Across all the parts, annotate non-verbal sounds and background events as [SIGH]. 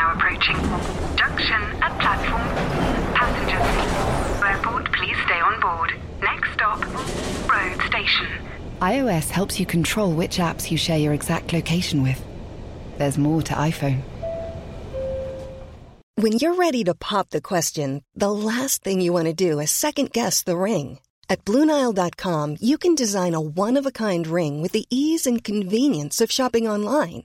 now approaching. Junction at platform. Passengers. Airport, please stay on board. Next stop, road station. iOS helps you control which apps you share your exact location with. There's more to iPhone. When you're ready to pop the question, the last thing you want to do is second guess the ring. At Bluenile.com, you can design a one of a kind ring with the ease and convenience of shopping online.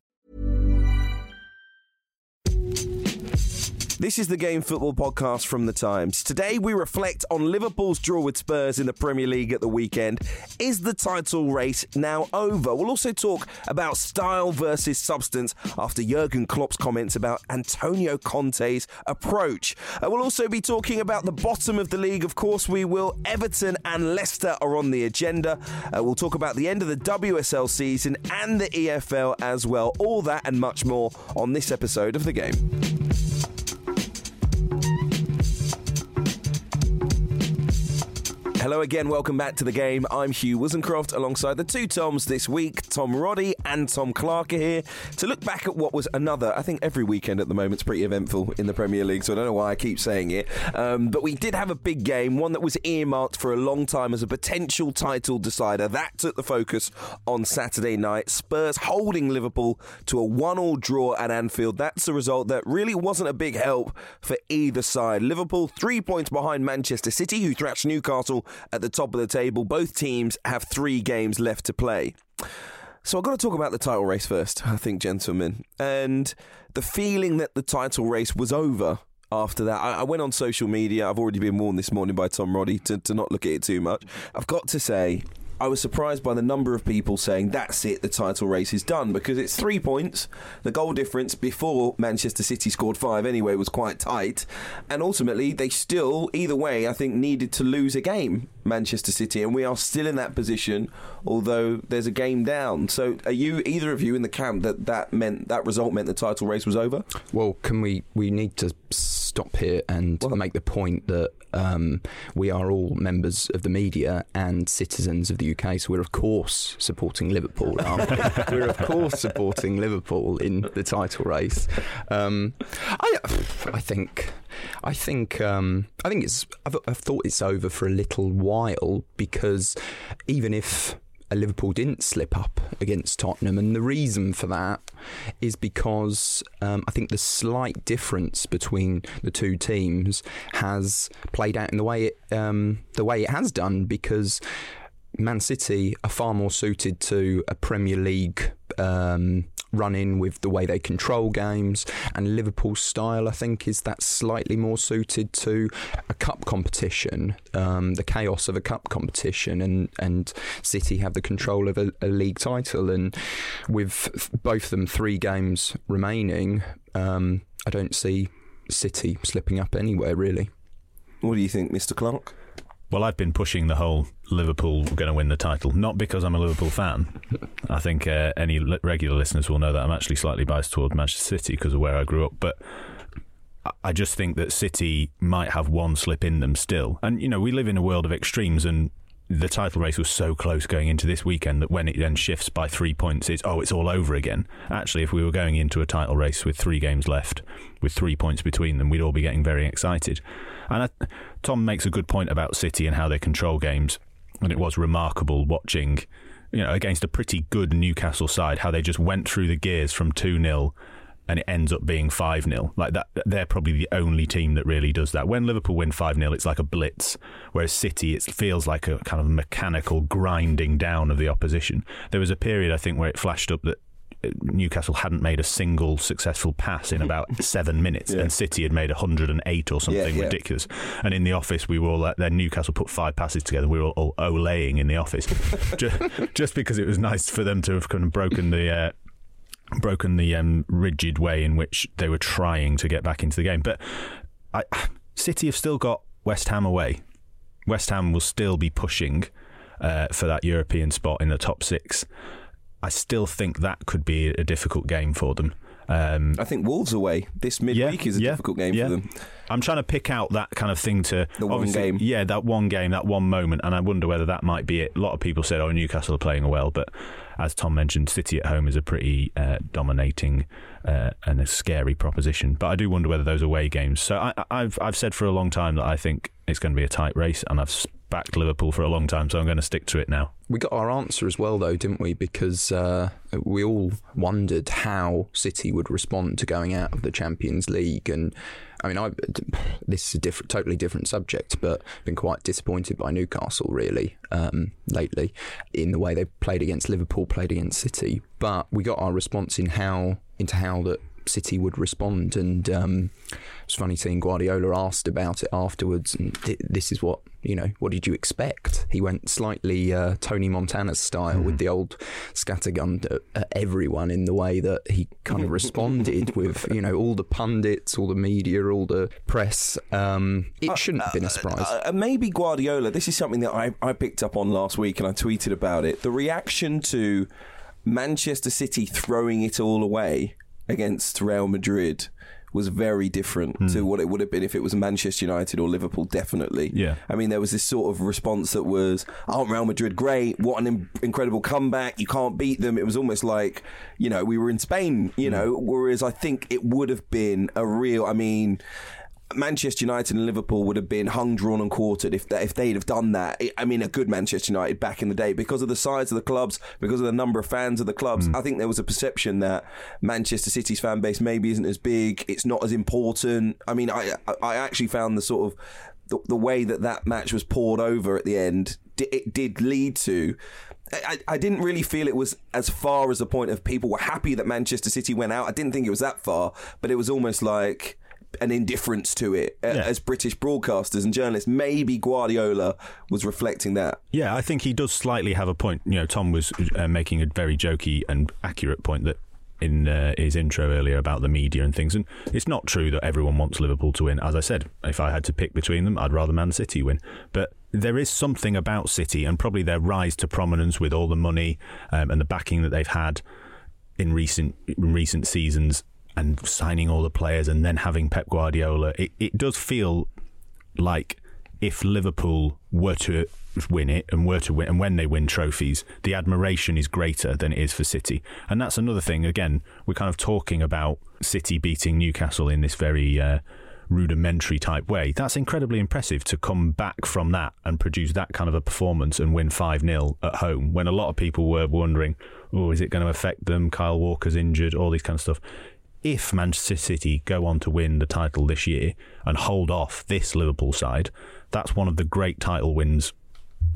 This is the Game Football Podcast from The Times. Today we reflect on Liverpool's draw with Spurs in the Premier League at the weekend. Is the title race now over? We'll also talk about style versus substance after Jurgen Klopp's comments about Antonio Conte's approach. Uh, we'll also be talking about the bottom of the league. Of course, we will. Everton and Leicester are on the agenda. Uh, we'll talk about the end of the WSL season and the EFL as well. All that and much more on this episode of The Game. Hello again, welcome back to the game. I'm Hugh Woozencroft alongside the two Toms this week. Tom Roddy and Tom Clarke are here to look back at what was another, I think every weekend at the moment is pretty eventful in the Premier League, so I don't know why I keep saying it. Um, but we did have a big game, one that was earmarked for a long time as a potential title decider. That took the focus on Saturday night. Spurs holding Liverpool to a one all draw at Anfield. That's a result that really wasn't a big help for either side. Liverpool three points behind Manchester City, who thrashed Newcastle at the top of the table. Both teams have three games left to play. So I've got to talk about the title race first, I think, gentlemen. And the feeling that the title race was over after that. I, I, went on social media. I've already been warned this morning by Tom Roddy to, to not look at it too much. I've got to say, I was surprised by the number of people saying that's it, the title race is done because it's three points. The goal difference before Manchester City scored five anyway was quite tight, and ultimately they still, either way, I think needed to lose a game, Manchester City, and we are still in that position, although there's a game down. So, are you either of you in the camp that that meant that result meant the title race was over? Well, can we we need to stop here and well, make the point that um, we are all members of the media and citizens of the UK, so we're of course supporting Liverpool. [LAUGHS] we're of course supporting Liverpool in the title race. Um, I, I think, I think, um, I think it's. I've, I've thought it's over for a little while because even if a Liverpool didn't slip up against Tottenham, and the reason for that is because um, I think the slight difference between the two teams has played out in the way it um, the way it has done because Man City are far more suited to a Premier League um, run in with the way they control games, and Liverpool's style, I think, is that slightly more suited to a cup competition, um, the chaos of a cup competition, and and City have the control of a, a league title, and with both of them three games remaining, um, I don't see City slipping up anywhere really. What do you think, Mr. Clarke? Well, I've been pushing the whole Liverpool going to win the title, not because I'm a Liverpool fan. I think uh, any regular listeners will know that I'm actually slightly biased toward Manchester City because of where I grew up. But I just think that City might have one slip in them still. And, you know, we live in a world of extremes, and the title race was so close going into this weekend that when it then shifts by three points, it's oh, it's all over again. Actually, if we were going into a title race with three games left, with three points between them, we'd all be getting very excited. And I, Tom makes a good point about City and how they control games, and it was remarkable watching, you know, against a pretty good Newcastle side, how they just went through the gears from two 0 and it ends up being 5 0. Like that, they're probably the only team that really does that. When Liverpool win 5 0, it's like a blitz, whereas City, it feels like a kind of mechanical grinding down of the opposition. There was a period, I think, where it flashed up that Newcastle hadn't made a single successful pass in about [LAUGHS] seven minutes, yeah. and City had made 108 or something yeah, yeah. ridiculous. And in the office, we were all then Newcastle put five passes together. We were all, all olaying in the office, [LAUGHS] just, just, because it was nice for them to have kind of broken the uh, broken the um, rigid way in which they were trying to get back into the game. But I, City have still got West Ham away. West Ham will still be pushing uh, for that European spot in the top six. I still think that could be a difficult game for them. Um, I think Wolves away this midweek is a yeah, difficult game yeah. for them. I'm trying to pick out that kind of thing to The one game. Yeah, that one game, that one moment, and I wonder whether that might be it. A lot of people said, "Oh, Newcastle are playing well," but as Tom mentioned, City at home is a pretty uh, dominating uh, and a scary proposition. But I do wonder whether those away games. So I, I've I've said for a long time that I think it's going to be a tight race, and I've backed Liverpool for a long time, so I'm going to stick to it now. We got our answer as well, though, didn't we? Because uh, we all wondered how City would respond to going out of the Champions League, and I mean, I this is a different, totally different subject, but I've been quite disappointed by Newcastle really um, lately in the way they played against Liverpool, played against City. But we got our response in how into how that City would respond, and um, it's funny seeing Guardiola asked about it afterwards, and th- this is what you know. What did you expect? He went slightly uh, Tony Montana style with the old scattergun at, at everyone in the way that he kind of [LAUGHS] responded with you know all the pundits, all the media, all the press. Um, it shouldn't have been a surprise. Uh, uh, maybe Guardiola. This is something that I, I picked up on last week, and I tweeted about it. The reaction to Manchester City throwing it all away against Real Madrid was very different Hmm. to what it would have been if it was Manchester United or Liverpool. Definitely. Yeah. I mean, there was this sort of response that was, "Oh, Real Madrid, great! What an in- incredible comeback! You can't beat them." It was almost like, you know, we were in Spain. You know, whereas I think it would have been a real. I mean. Manchester United and Liverpool would have been hung, drawn, and quartered if they, if they'd have done that. I mean, a good Manchester United back in the day because of the size of the clubs, because of the number of fans of the clubs. Hmm. I think there was a perception that Manchester City's fan base maybe isn't as big, it's not as important. I mean, I I actually found the sort of the, the way that that match was pored over at the end. It did lead to. I, I didn't really feel it was as far as the point of people were happy that Manchester City went out. I didn't think it was that far, but it was almost like an indifference to it uh, Yeah. as British broadcasters and journalists. Maybe Guardiola was reflecting that. Yeah, I think he does slightly have a point. You know, Tom was uh, making a very jokey and accurate point that in uh, his intro earlier about the media and things, and it's not true that everyone wants Liverpool to win. As I said, if I had to pick between them, I'd rather Man City win. But there is something about City and probably their rise to prominence with all the money um, and the backing that they've had in recent in recent seasons and signing all the players and then having Pep Guardiola. It, it does feel like if Liverpool were to win it and were to win, and when they win trophies, the admiration is greater than it is for City. And that's another thing. Again, we're kind of talking about City beating Newcastle in this very uh, rudimentary type way. That's incredibly impressive to come back from that and produce that kind of a performance and win 5 0 at home when a lot of people were wondering, oh, is it going to affect them? Kyle Walker's injured, all these kind of stuff if Manchester City go on to win the title this year and hold off this Liverpool side, that's one of the great title wins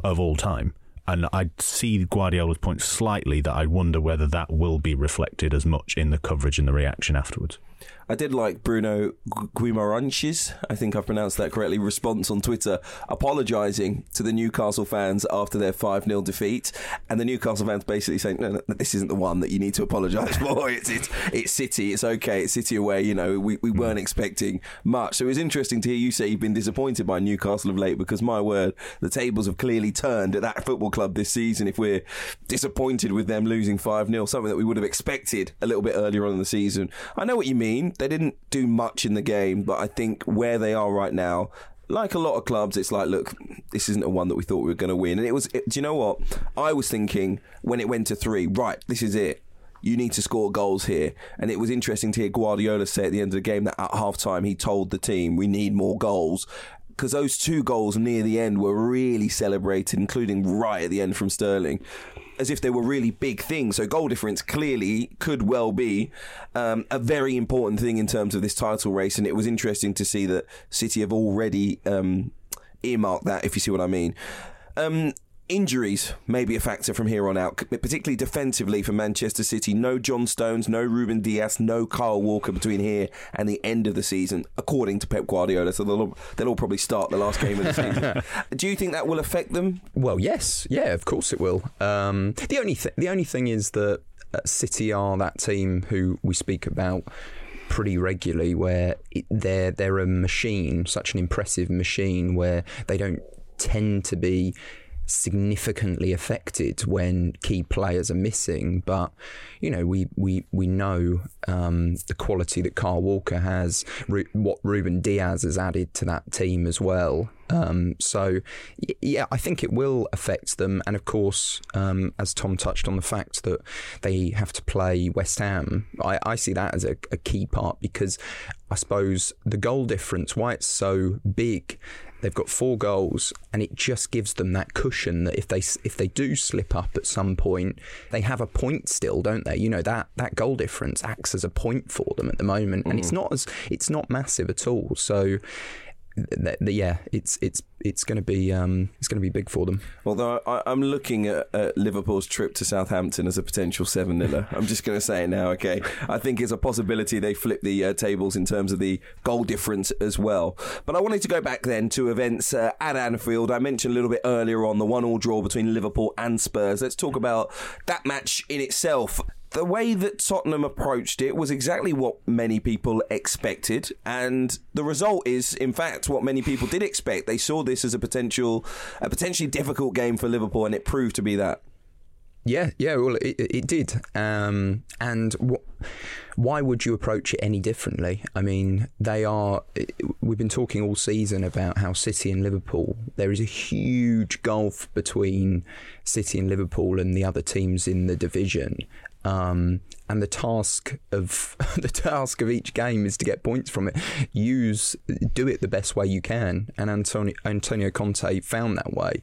of all time. And I see Guardiola's point slightly that I wonder whether that will be reflected as much in the coverage and the reaction afterwards. I did like Bruno Gu- Guimaranches, I think I've pronounced that correctly, response on Twitter apologising to the Newcastle fans after their 5 0 defeat. And the Newcastle fans basically saying, no, no, this isn't the one that you need to apologise [LAUGHS] for. It's, it's, it's City, it's okay, it's City away. You know, we, we weren't expecting much. So it was interesting to hear you say you've been disappointed by Newcastle of late because, my word, the tables have clearly turned at that football club this season. If we're disappointed with them losing 5 0, something that we would have expected a little bit earlier on in the season. I know what you mean. They didn't do much in the game, but I think where they are right now, like a lot of clubs, it's like, look, this isn't a one that we thought we were going to win. And it was, it, do you know what? I was thinking when it went to three, right, this is it. You need to score goals here. And it was interesting to hear Guardiola say at the end of the game that at half time he told the team, we need more goals. Because those two goals near the end were really celebrated, including right at the end from Sterling as if they were really big things. So goal difference clearly could well be um, a very important thing in terms of this title race. And it was interesting to see that City have already um, earmarked that, if you see what I mean. Um, Injuries may be a factor from here on out, particularly defensively for Manchester City. No John Stones, no Ruben Dias, no Kyle Walker between here and the end of the season, according to Pep Guardiola. So they'll all, they'll all probably start the last game of the [LAUGHS] season. Do you think that will affect them? Well, yes, yeah, of course it will. Um, the only th- the only thing is that uh, City are that team who we speak about pretty regularly, where it, they're they're a machine, such an impressive machine, where they don't tend to be significantly affected when key players are missing. But you know, we we we know um, the quality that Carl Walker has, Ru- what Ruben Dias has added to that team as well. Um, so, yeah, I think it will affect them. And of course, um, as Tom touched on the fact that they have to play West Ham, I, I see that as a, a key part because I suppose the goal difference, why it's so big, they've got four goals, and it just gives them that cushion that if they if they do slip up at some point, they have a point still, don't they? You know that that goal difference acts as a point for them at the moment, and it's mm. not as it's not massive at all. So th- th- yeah, it's it's it's going to be um, it's going to be big for them. Although I, I'm looking at, at Liverpool's trip to Southampton as a potential 7 0. [LAUGHS] I'm just going to say it now, okay? I think it's a possibility they flip the uh, tables in terms of the goal difference as well. But I wanted to go back then to events uh, at Anfield. I mentioned a little bit earlier on the one all draw between Liverpool and Spurs. Let's talk about that match in itself the way that Tottenham approached it was exactly what many people expected, and the result is, in fact, what many people did expect. They saw this as a potential, a potentially difficult game for Liverpool, and it proved to be that. Yeah, yeah, well, it, it did. Um, and wh- why would you approach it any differently? I mean, they are. We've been talking all season about how City and Liverpool. There is a huge gulf between City and Liverpool and the other teams in the division. Um, and the task of [LAUGHS] the task of each game is to get points from it. Use do it the best way you can, and Antonio Antonio Conte found that way.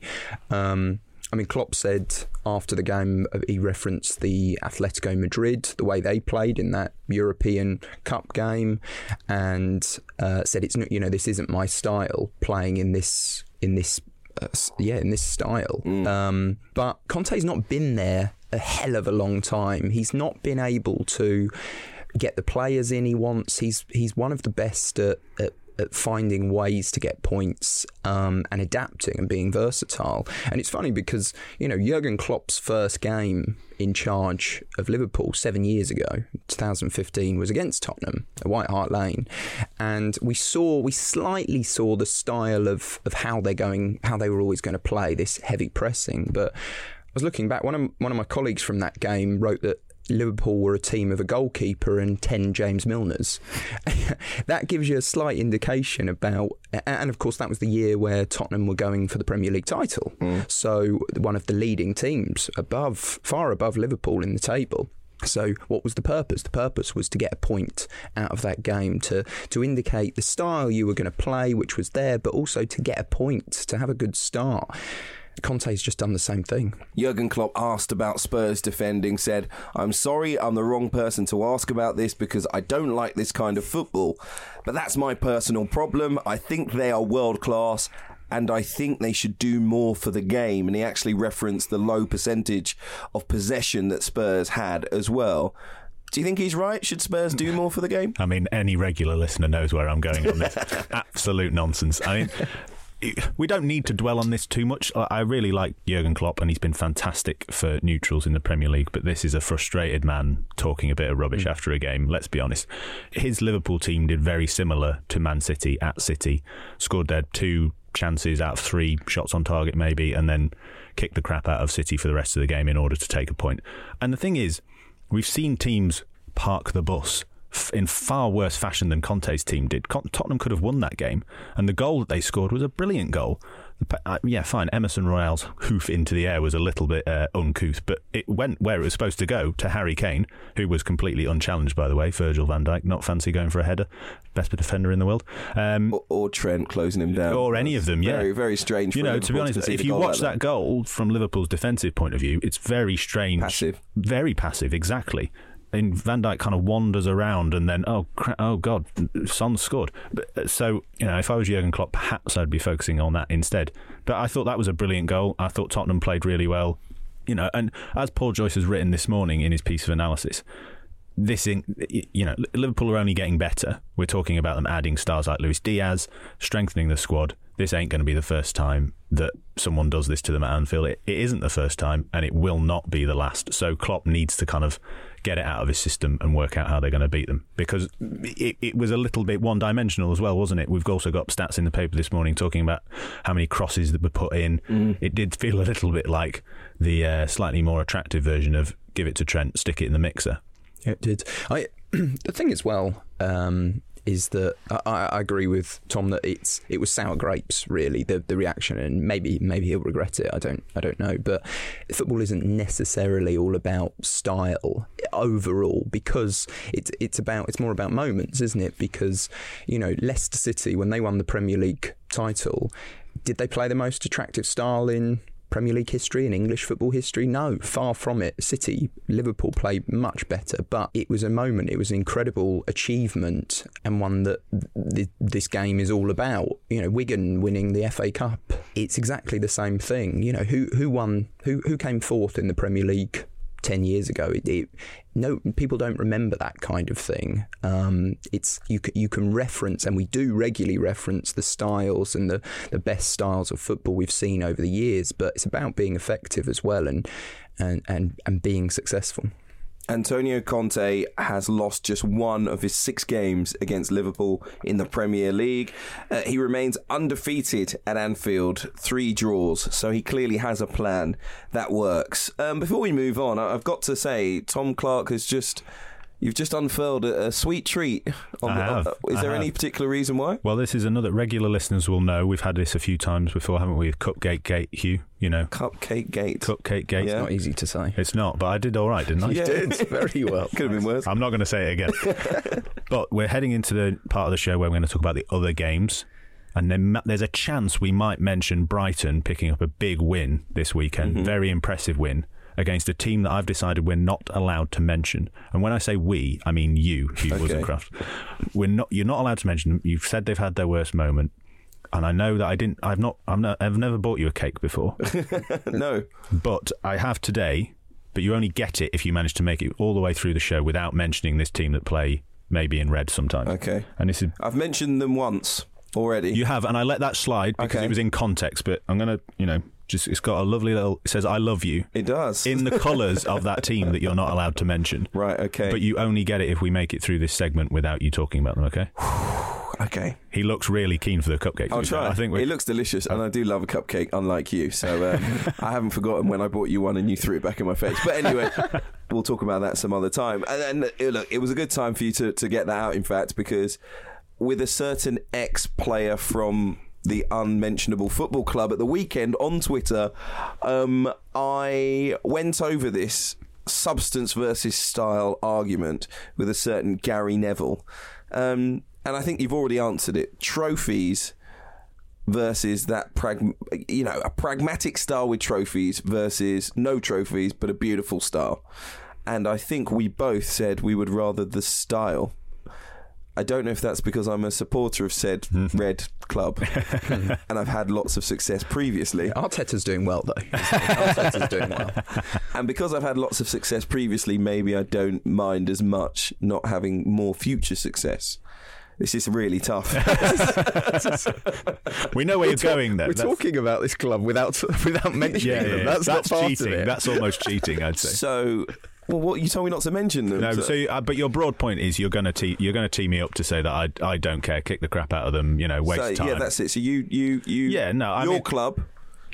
Um, I mean, Klopp said after the game, uh, he referenced the Atletico Madrid, the way they played in that European Cup game, and uh, said it's not, you know, this isn't my style playing in this in this uh, yeah in this style. Mm. Um, but Conte's not been there a hell of a long time. He's not been able to get the players in he wants. He's he's one of the best at, at at finding ways to get points um, and adapting and being versatile. And it's funny because you know Jurgen Klopp's first game in charge of Liverpool seven years ago, 2015, was against Tottenham at White Hart Lane, and we saw we slightly saw the style of of how they're going, how they were always going to play this heavy pressing, but was looking back. One of one of my colleagues from that game wrote that Liverpool were a team of a goalkeeper and 10 James Milners. [LAUGHS] that gives you a slight indication about, and of course, that was the year where Tottenham were going for the Premier League title. Mm. So, one of the leading teams above, far above Liverpool in the table. So, what was the purpose? The purpose was to get a point out of that game to to indicate the style you were going to play, which was there, but also to get a point, to have a good start. Conte's just done the same thing. Jurgen Klopp asked about Spurs defending, said, I'm sorry, I'm the wrong person to ask about this because I don't like this kind of football. But that's my personal problem. I think they are world class and I think they should do more for the game. And he actually referenced the low percentage of possession that Spurs had as well. Do you think he's right? Should Spurs do more for the game? [LAUGHS] I mean, any regular listener knows where I'm going on this. [LAUGHS] Absolute nonsense. I mean, we don't need to dwell on this too much. I really like Jurgen Klopp, and he's been fantastic for neutrals in the Premier League. But this is a frustrated man talking a bit of rubbish mm. after a game. Let's be honest. His Liverpool team did very similar to Man City at City. Scored their two chances out of three shots on target, maybe, and then kicked the crap out of City for the rest of the game in order to take a point. And the thing is, we've seen teams park the bus in far worse fashion than Conte's team did. Tottenham could have won that game, and the goal that they scored was a brilliant goal. Uh, yeah, fine. Emerson Royal's hoof into the air was a little bit uh, uncouth, but it went where it was supposed to go to Harry Kane, who was completely unchallenged, by the way. Virgil van Dijk, not fancy going for a header. Best defender in the world. Um, or, or, Trent closing him down. Or any of them, yeah. Very, very strange. You know, to be honest, to if you watch that, that goal from Liverpool's defensive point of view, it's very strange. Passive. Very passive, exactly and Van Dijk kind of wanders around, and then oh oh god, Son scored. Uh, so you know, if I was Jurgen Klopp, perhaps I'd be focusing on that instead. But I thought that was a brilliant goal. I thought Tottenham played really well. You know, and as Paul Joyce has written this morning in his piece of analysis, this in, you know Liverpool are only getting better. We're talking about them adding stars like Luis Diaz, strengthening the squad, this ain't going to be the first time that someone does this to them at Anfield. It, it isn't the first time, and it will not be the last. So Klopp needs to kind of get it out of his system and work out how they're going to beat them because it, it was a little bit one dimensional as well, wasn't it? We've also got stats in the paper this morning talking about how many crosses that were put in. Mm. It did feel a little bit like the uh, slightly more attractive version of give it to Trent, stick it in the mixer. It did. I [CLEARS THROAT] the thing as well um, is that I, I agree with Tom that it's it was sour grapes really the the reaction and maybe maybe he'll regret it. I don't I don't know. But football isn't necessarily all about style overall because it's it's about it's more about moments, isn't it? Because you know Leicester City when they won the Premier League title, did they play the most attractive style in Premier League history and English football history? No, far from it. City, Liverpool played much better, but it was a moment, it was an incredible achievement and one that th- this game is all about. You know, Wigan winning the FA Cup, it's exactly the same thing. You know, who who won, who who came fourth in the Premier League 10 years ago. It, it, no, people don't remember that kind of thing. Um, it's you can, you can reference, and we do regularly reference the styles and the, the best styles of football we've seen over the years. But it's about being effective as well and and and, and being successful. Antonio Conte has lost just one of his six games against Liverpool in the Premier League. Uh, he remains undefeated at Anfield, three draws, so he clearly has a plan that works. Um, before we move on, I've got to say, Tom Clarke has just. You've just unfurled a, a sweet treat. On I the, have. uh, is I there any particular reason why? Well, this is another regular listeners will know. We've had this a few times before, haven't we? Cupcake Gate, Hugh. You know, Cupcake Gate. Cupcake Gate. Yeah. Not easy to say. It's not, but I did all right, didn't I? Yeah. Did very [LAUGHS] well. Could have been worse. I'm not going to say it again. [LAUGHS] but we're heading into the part of the show where we're going to talk about the other games. And then there's a chance we might mention Brighton picking up a big win this weekend. Mm-hmm. Very impressive win against a team that I've decided we're not allowed to mention. And when I say we, I mean you, Hugh Okay. Woozencroft. We're not. You're not allowed to mention them. You've said they've had their worst moment. And I know that I didn't. I've not. I'm not, I've never bought you a cake before, [LAUGHS] no. but I have today. But you only get it if you manage to make it all the way through the show without mentioning this team that play maybe in red sometimes. Okay. And this is I've mentioned them once already. you have, and I let that slide because Okay. it was in context. But I'm gonna, you know, just it's got a lovely little. It says "I love you" it does. in the [LAUGHS] colours of that team that you're not allowed to mention. right, okay. But you only get it if we make it through this segment without you talking about them. Okay? [SIGHS] okay. He looks really keen for the cupcake. I'll try. I think it looks delicious, and I do love a cupcake, unlike you. So um, [LAUGHS] I haven't forgotten when I bought you one and you threw it back in my face. But anyway, [LAUGHS] we'll talk about that some other time. And, and uh, look, it was a good time for you to, to get that out, in fact, because with a certain ex player from the unmentionable football club at the weekend on Twitter, um, I went over this substance versus style argument with a certain Gary Neville. Um, and I think you've already answered it. Trophies versus that prag- you know a pragmatic style with trophies versus no trophies but a beautiful style and i think we both said we would rather the style i don't know if that's because i'm a supporter of said [LAUGHS] red club [LAUGHS] and i've had lots of success previously Arteta's doing well though. [LAUGHS] Arteta's doing well. and because i've had lots of success previously maybe i don't mind as much not having more future success this is really tough we know where you're going. There, We're That's- talking about this club without without mentioning Yeah, yeah, them. That's, that's not part cheating. of it. That's almost cheating. I'd say. so well what you told me not to mention them No, so- so uh, but your broad point is you're going to tee you're going to tee me up to say that I I don't care, kick the crap out of them, you know, waste So, time. Yeah, that's it. So you, you, you. Yeah, no, I your mean- club.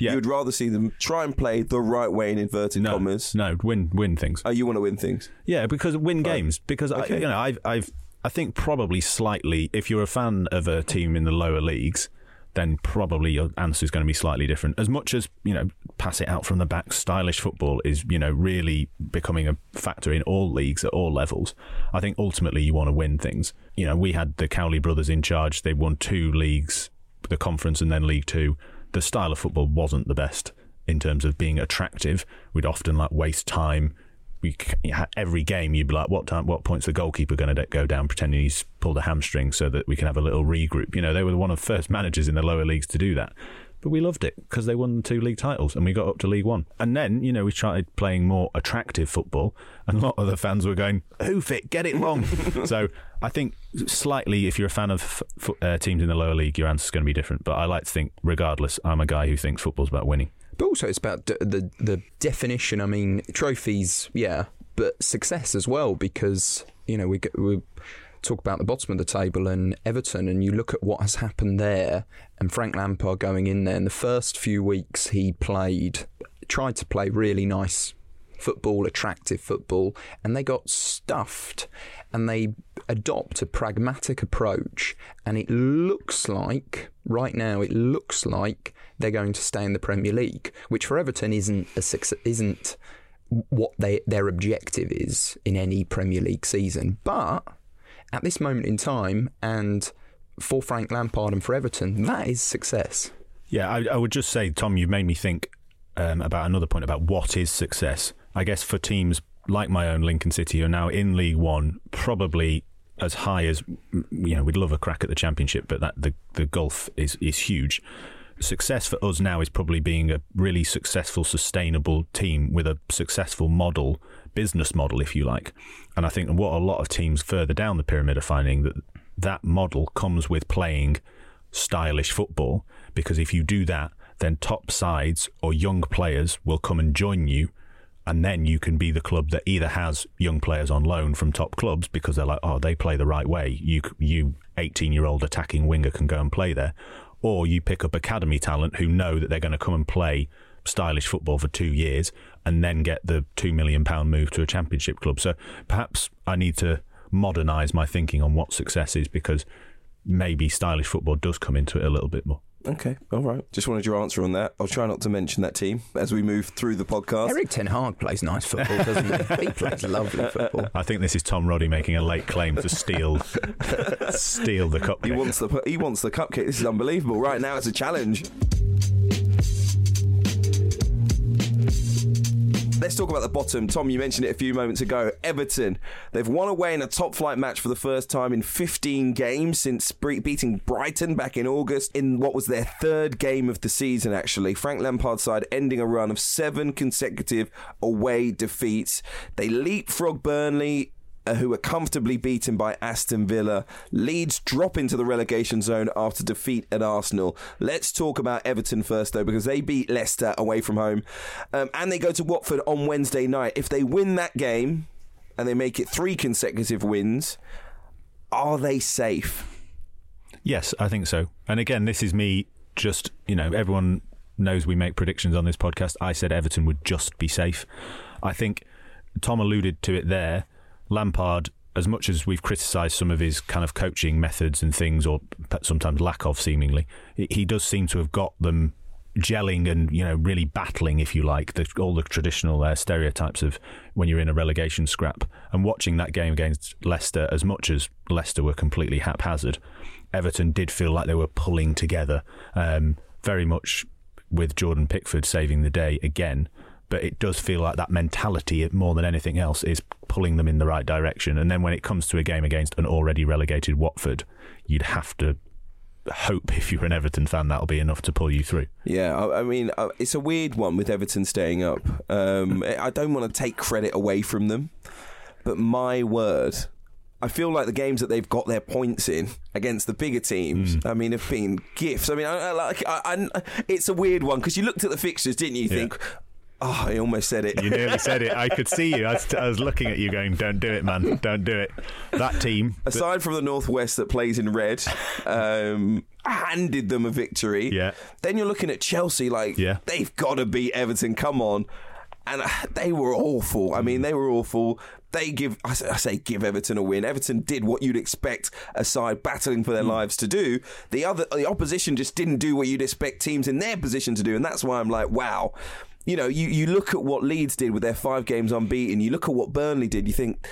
Yeah. You would rather see them try and play the right way in inverted no, commas. no, win win things. Oh, you want to win things. Yeah, because win games. Because I, you know, I've, I've, I think probably slightly. If you're a fan of a team in the lower leagues, then probably your answer is going to be slightly different. As much as you know, pass it out from the back, stylish football is you know really becoming a factor in all leagues at all levels. I think ultimately you want to win things. You know, we had the Cowley brothers in charge. They won two leagues, the conference and then League Two. The style of football wasn't the best in terms of being attractive. We'd often like waste time we every game you'd be like, what time, what point's the goalkeeper going to go down, pretending he's pulled a hamstring, so that we can have a little regroup. You know, they were one of the first managers in the lower leagues to do that. But we loved it because they won two league titles and we got up to League One. And then, you know, we started playing more attractive football, and a lot of the fans were going, "Hoof it, get it wrong." [LAUGHS] so I think slightly, if you're a fan of f- uh, teams in the lower league, your answer's going to be different. But I like to think, regardless, I'm a guy who thinks football's about winning. But also, it's about d- the the definition. I mean, trophies, yeah, but success as well, because you know we we talk about the bottom of the table and Everton, and you look at what has happened there, and Frank Lampard going in there. In the first few weeks, he played, tried to play really nice football, attractive football, and they got stuffed. And they adopt a pragmatic approach, and it looks like right now it looks like they're going to stay in the Premier League, which for Everton isn't a success, isn't what they, their objective is in any Premier League season, but at this moment in time, and for Frank Lampard and for Everton, that is success. Yeah, I, I would just say, Tom, you made me think um, about another point about what is success. I guess for teams like my own Lincoln City, who are now in League One, probably as high as you know, we'd love a crack at the Championship, but that the the gulf is is huge. Success for us now is probably being a really successful, sustainable team with a successful model, business model, if you like. And I think what a lot of teams further down the pyramid are finding that that model comes with playing stylish football. Because if you do that, then top sides or young players will come and join you. And then you can be the club that either has young players on loan from top clubs because they're like, oh, they play the right way. You, you 18 year old attacking winger can go and play there. Or you pick up academy talent who know that they're going to come and play stylish football for two years and then get the two million pound move to a championship club. So perhaps I need to modernise my thinking on what success is because maybe stylish football does come into it a little bit more. Okay, all right. Just wanted your answer on that. I'll try not to mention that team as we move through the podcast. Erik Ten Hag plays nice football, doesn't he? [LAUGHS] he plays lovely football. I think this is Tom Roddy making a late claim to steal [LAUGHS] steal the cupcake. He wants the he wants the cupcake. This is unbelievable. Right now, it's a challenge. Let's talk about the bottom. Tom, you mentioned it a few moments ago. Everton. They've won away in a top flight match for the first time in 15 games since beating Brighton back in August in what was their third game of the season, actually. Frank Lampard's side ending a run of seven consecutive away defeats. They leapfrog Burnley who were comfortably beaten by Aston Villa. Leeds drop into the relegation zone after defeat at Arsenal. Let's talk about Everton first, though, because they beat Leicester away from home. Um, and they go to Watford on Wednesday night. If they win that game and they make it three consecutive wins, are they safe? Yes, I think so. And again, this is me just, you know, everyone knows we make predictions on this podcast. I said Everton would just be safe. I think Tom alluded to it there. Lampard, as much as we've criticised some of his kind of coaching methods and things, or sometimes lack of seemingly, he does seem to have got them gelling and you know really battling, if you like, the, all the traditional uh, stereotypes of when you're in a relegation scrap. And watching that game against Leicester, as much as Leicester were completely haphazard, Everton did feel like they were pulling together, um, very much with Jordan Pickford saving the day again but it does feel like that mentality more than anything else is pulling them in the right direction. And then when it comes to a game against an already relegated Watford, you'd have to hope [LAUGHS] if you're an Everton fan that'll be enough to pull you through. Yeah, I, I mean uh, it's a weird one with Everton staying up. Um, I don't want to take credit away from them, but my word. I feel like the games that they've got their points in against the bigger teams, mm. I mean, have been gifts. I mean, I, I, like, I, it's a weird one because you looked at the fixtures, didn't you? Yeah. Think, Oh, I almost said it. You nearly said it. I could see you. I was, I was, looking at you going, don't do it, man. Don't do it. That team. Aside from the Northwest that plays in red, um, handed them a victory. Yeah. Then you're looking at Chelsea like, yeah. they've got to beat Everton. Come on. And uh, they were awful. I mean, they were awful. They give, I say, give Everton a win. Everton did what you'd expect a side battling for their mm. lives to do. The other, the opposition just didn't do what you'd expect teams in their position to do, and that's why I'm like, wow you know, you, you look at what Leeds did with their five games unbeaten, you look at what Burnley did, you think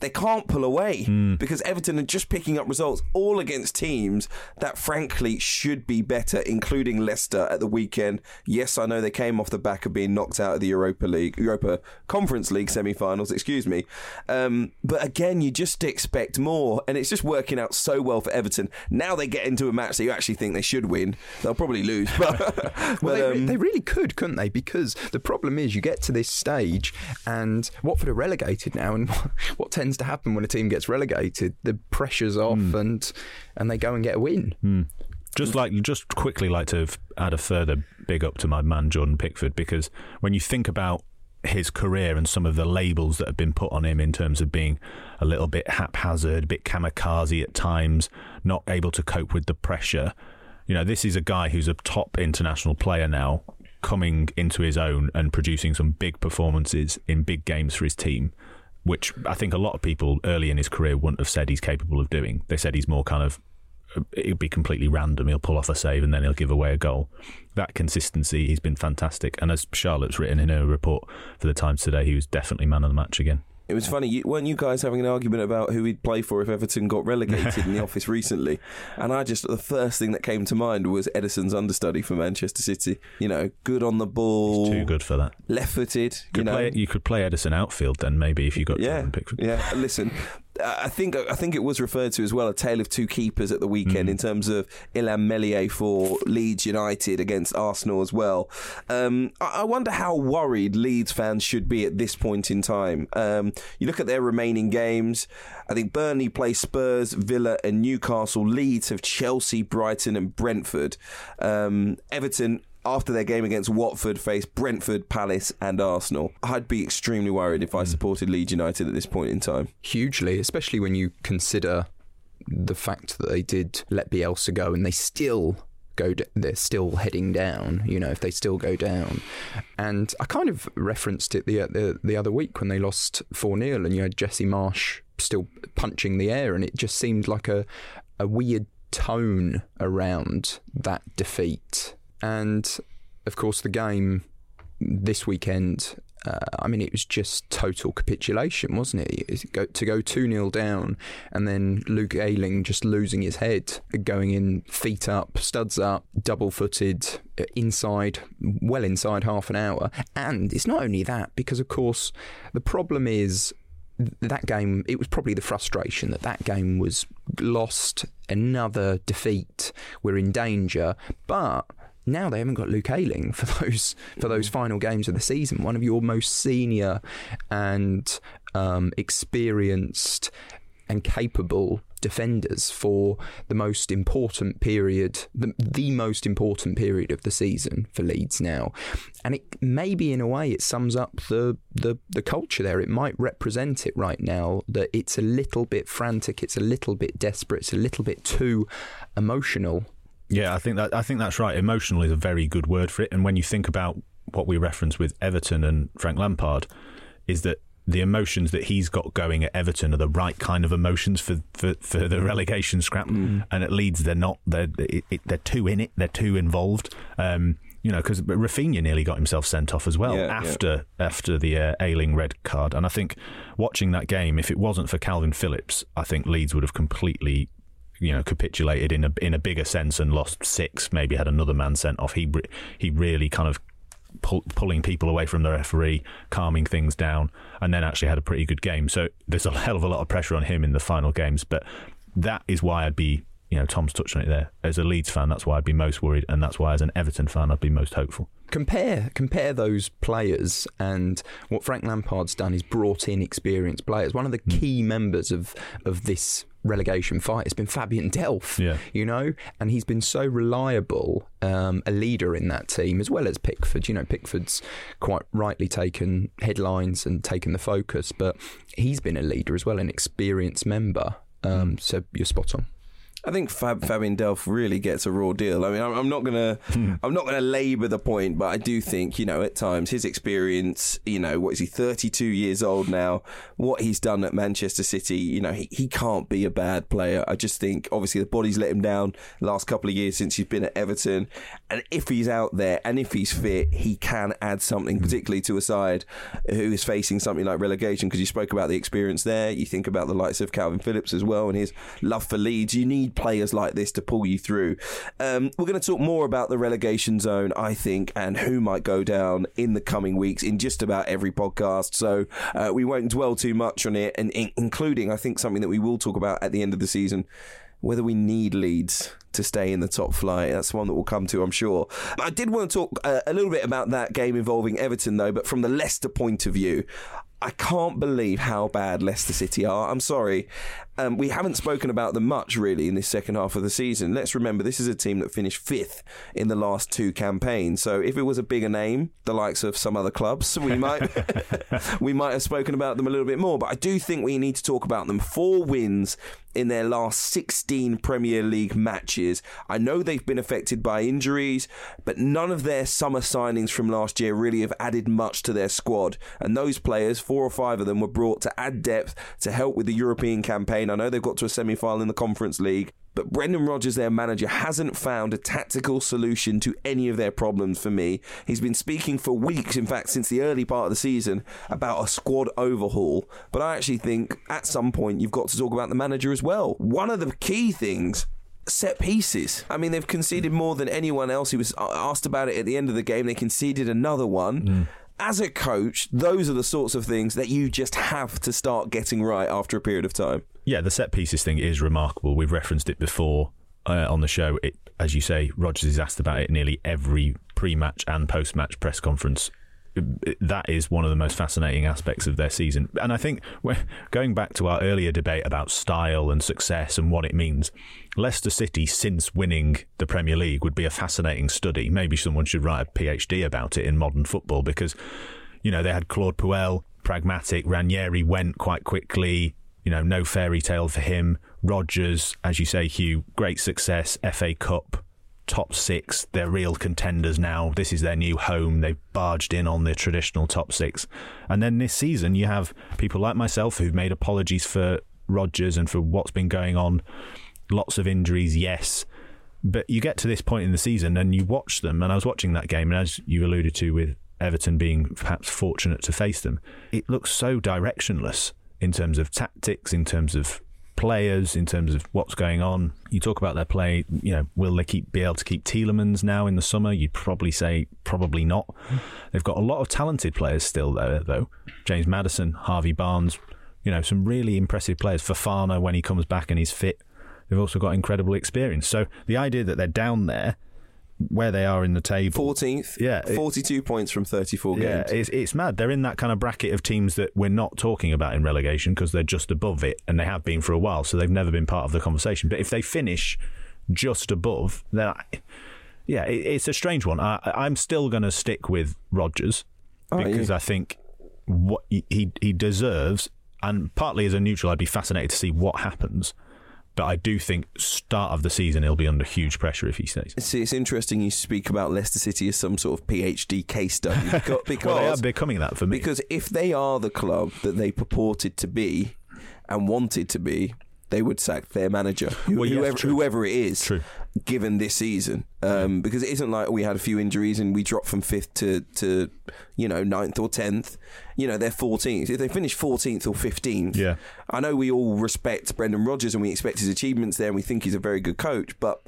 they can't pull away because Everton are just picking up results all against teams that, frankly, should be better, including Leicester at the weekend. Yes, I know they came off the back of being knocked out of the Europa League, Europa Conference League semi-finals. Excuse me, um, but again, you just expect more, and it's just working out so well for Everton. Now they get into a match that you actually think they should win. They'll probably lose, but, [LAUGHS] Well, [LAUGHS] but, they, um, they really could, couldn't they? Because the problem is, you get to this stage, and Watford are relegated now. And [LAUGHS] what tends to happen when a team gets relegated, the pressure's off, hmm. and and they go and get a win. Hmm. Just like, just quickly, like to add a further big up to my man Jordan Pickford because when you think about his career and some of the labels that have been put on him in terms of being a little bit haphazard, a bit kamikaze at times, not able to cope with the pressure. You know, this is a guy who's a top international player now, coming into his own and producing some big performances in big games for his team, which I think a lot of people early in his career wouldn't have said he's capable of doing. They said he's more kind of it'll be completely random. He'll pull off a save and then he'll give away a goal. That consistency, he's been fantastic. And as Charlotte's written in her report for the Times today, he was definitely man of the match again. It was funny, you, weren't you guys having an argument about who he'd play for if Everton got relegated in the [LAUGHS] office recently? And I just, the first thing that came to mind was Ederson's understudy for Manchester City. You know, good on the ball, Too good for that. left footed, you Could know. play, you could play Ederson outfield then, maybe, if you got yeah, Jordan Pickford. yeah. Listen, I think I think it was referred to as well a tale of two keepers at the weekend Mm. in terms of Illan Meslier for Leeds United against Arsenal as well. Um, I I wonder how worried Leeds fans should be at this point in time. Um, you look at their remaining games. I think Burnley play Spurs, Villa, and Newcastle. Leeds have Chelsea, Brighton, and Brentford. Um, Everton after their game against Watford, faced Brentford, Palace, and Arsenal. I'd be extremely worried if I hmm. supported Leeds United at this point in time. hugely, especially when you consider the fact that they did let Bielsa go and they still go. d- They're still heading down. You know, if they still go down, and I kind of referenced it the uh, the, the other week when they lost four 0 and you had Jesse Marsch still punching the air, and it just seemed like a a weird tone around that defeat. And of course, the game this weekend, uh, I mean, it was just total capitulation, wasn't it? To go 2 0 down and then Luke Ayling just losing his head, going in feet up, studs up, double footed, uh, inside, well inside half an hour. And it's not only that, because of course, the problem is that game, it was probably the frustration that that game was lost, another defeat, we're in danger, but now they haven't got Luke Ayling for [LAUGHS] those for those final games of the season. One of your most senior and um, experienced and capable defenders for the most important period, the, the most important period of the season for Leeds now. And it maybe in a way it sums up the, the, the culture there. It might represent it right now that it's a little bit frantic, it's a little bit desperate, it's a little bit too emotional. Yeah, I think that I think that's right. Emotional is a very good word for it. And when you think about what we reference with Everton and Frank Lampard, is that the emotions that he's got going at Everton are the right kind of emotions for, for, for the relegation scrap, and at Leeds they're not. They're they're too in it. They're too involved. Um, you know, because Rafinha nearly got himself sent off as well Yeah, yeah. after after the uh, Ayling red card. And I think watching that game, if it wasn't for Kalvin Phillips, I think Leeds would have completely you know capitulated in a in a bigger sense and lost six. Maybe had another man sent off. He he really kind of pull, pulling people away from the referee, calming things down, and then actually had a pretty good game. So there's a [LAUGHS] hell of a lot of pressure on him in the final games. But that is why I'd be. You know, Tom's touched on it there. As a Leeds fan, that's why I'd be most worried, and that's why, as an Everton fan, I'd be most hopeful. compare compare those players and what Frank Lampard's done is brought in experienced players. One of the hmm. key members of of this relegation fight. It's been Fabian Delph. Yeah. You know, and he's been so reliable, um, a leader in that team as well as Pickford. You know, Pickford's quite rightly taken headlines and taken the focus, but he's been a leader as well, an experienced member. Um, so you're spot on. I think Fab, Fabian Delph really gets a raw deal. I mean, I'm, I'm not gonna, hmm. I'm not gonna labour the point, but I do think you know at times his experience, you know, what is he, 32 years old now? What he's done at Manchester City, you know, he, he can't be a bad player. I just think obviously the body's let him down last couple of years since he's been at Everton, and if he's out there and if he's fit, he can add something, hmm. particularly to a side who is facing something like relegation. Because you spoke about the experience there, you think about the likes of Kalvin Phillips as well and his love for Leeds. You need players like this to pull you through. Um, we're going to talk more about the relegation zone, I think, and who might go down in the coming weeks in just about every podcast. So uh, we won't dwell too much on it, and in- including, I think, something that we will talk about at the end of the season. Whether we need Leeds to stay in the top flight, that's one that we'll come to, I'm sure. I did want to talk uh, a little bit about that game involving Everton, though, but from the Leicester point of view, I can't believe how bad Leicester City are. I'm sorry. Um, we haven't spoken about them much, really, in this second half of the season. Let's remember, this is a team that finished fifth in the last two campaigns. So if it was a bigger name, the likes of some other clubs, we might [LAUGHS] we might have spoken about them a little bit more. But I do think we need to talk about them. Four wins in their last 16 Premier League matches. I know they've been affected by injuries, but none of their summer signings from last year really have added much to their squad. And those players, four or five of them, were brought to add depth to help with the European campaign. I know they've got to a semi final in the Conference League. But Brendan Rodgers, their manager, hasn't found a tactical solution to any of their problems for me. He's been speaking for weeks, in fact, since the early part of the season, about a squad overhaul. But I actually think at some point you've got to talk about the manager as well. One of the key things set pieces. I mean, they've conceded more than anyone else. He was asked about it at the end of the game. They conceded another one. As a coach, those are the sorts of things that you just have to start getting right after a period of time. Yeah, the set pieces thing is remarkable. We've referenced it before uh, on the show. It, as you say, Rodgers is asked about it nearly every pre-match and post-match press conference. That is one of the most fascinating aspects of their season. And I think going back to our earlier debate about style and success and what it means, Leicester City, since winning the Premier League, would be a fascinating study. Maybe someone should write a PhD about it in modern football because, you know, they had Claude Puel, pragmatic. Ranieri went quite quickly. You know, no fairy tale for him. Rodgers, as you say, Hugh, great success. FA Cup, top six. They're real contenders now. This is their new home. They've barged in on the traditional top six. And then this season, you have people like myself who've made apologies for Rodgers and for what's been going on. Lots of injuries, yes. But you get to this point in the season and you watch them. And I was watching that game, and as you alluded to with Everton being perhaps fortunate to face them, it looks so directionless in terms of tactics, in terms of players, in terms of what's going on. You talk about their play, you know, will they keep be able to keep Tielemans now in the summer? You'd probably say probably not. They've got a lot of talented players still there, though. James Maddison, Harvey Barnes, you know, some really impressive players. Fofana when he comes back and he's fit. They've also got incredible experience. So the idea that they're down there where they are in the table. 14th. Yeah, it- 42 points from 34 Yeah, games. it's, it's mad. They're in that kind of bracket of teams that we're not talking about in relegation because they're just above it and they have been for a while, so they've never been part of the conversation. But if they finish just above, then I, yeah, it, it's a strange one. I, I'm still going to stick with Rodgers because? I think what he, he he deserves, and partly as a neutral, I'd be fascinated to see what happens. But I do think start of the season he'll be under huge pressure if he stays. See, it's interesting you speak about Leicester City as some sort of PhD case study because, [LAUGHS] because, Well, they are becoming that for me. because if they are the club that they purported to be and wanted to be, they would sack their manager, who- Well, yes, whoever, whoever it is, True. Given this season. Um, because it isn't like we had a few injuries and we dropped from fifth to, to you know ninth or tenth. You know they're fourteenth. If they finish fourteenth or fifteenth, Yeah. I know we all respect Brendan Rodgers and we expect his achievements there and we think he's a very good coach, but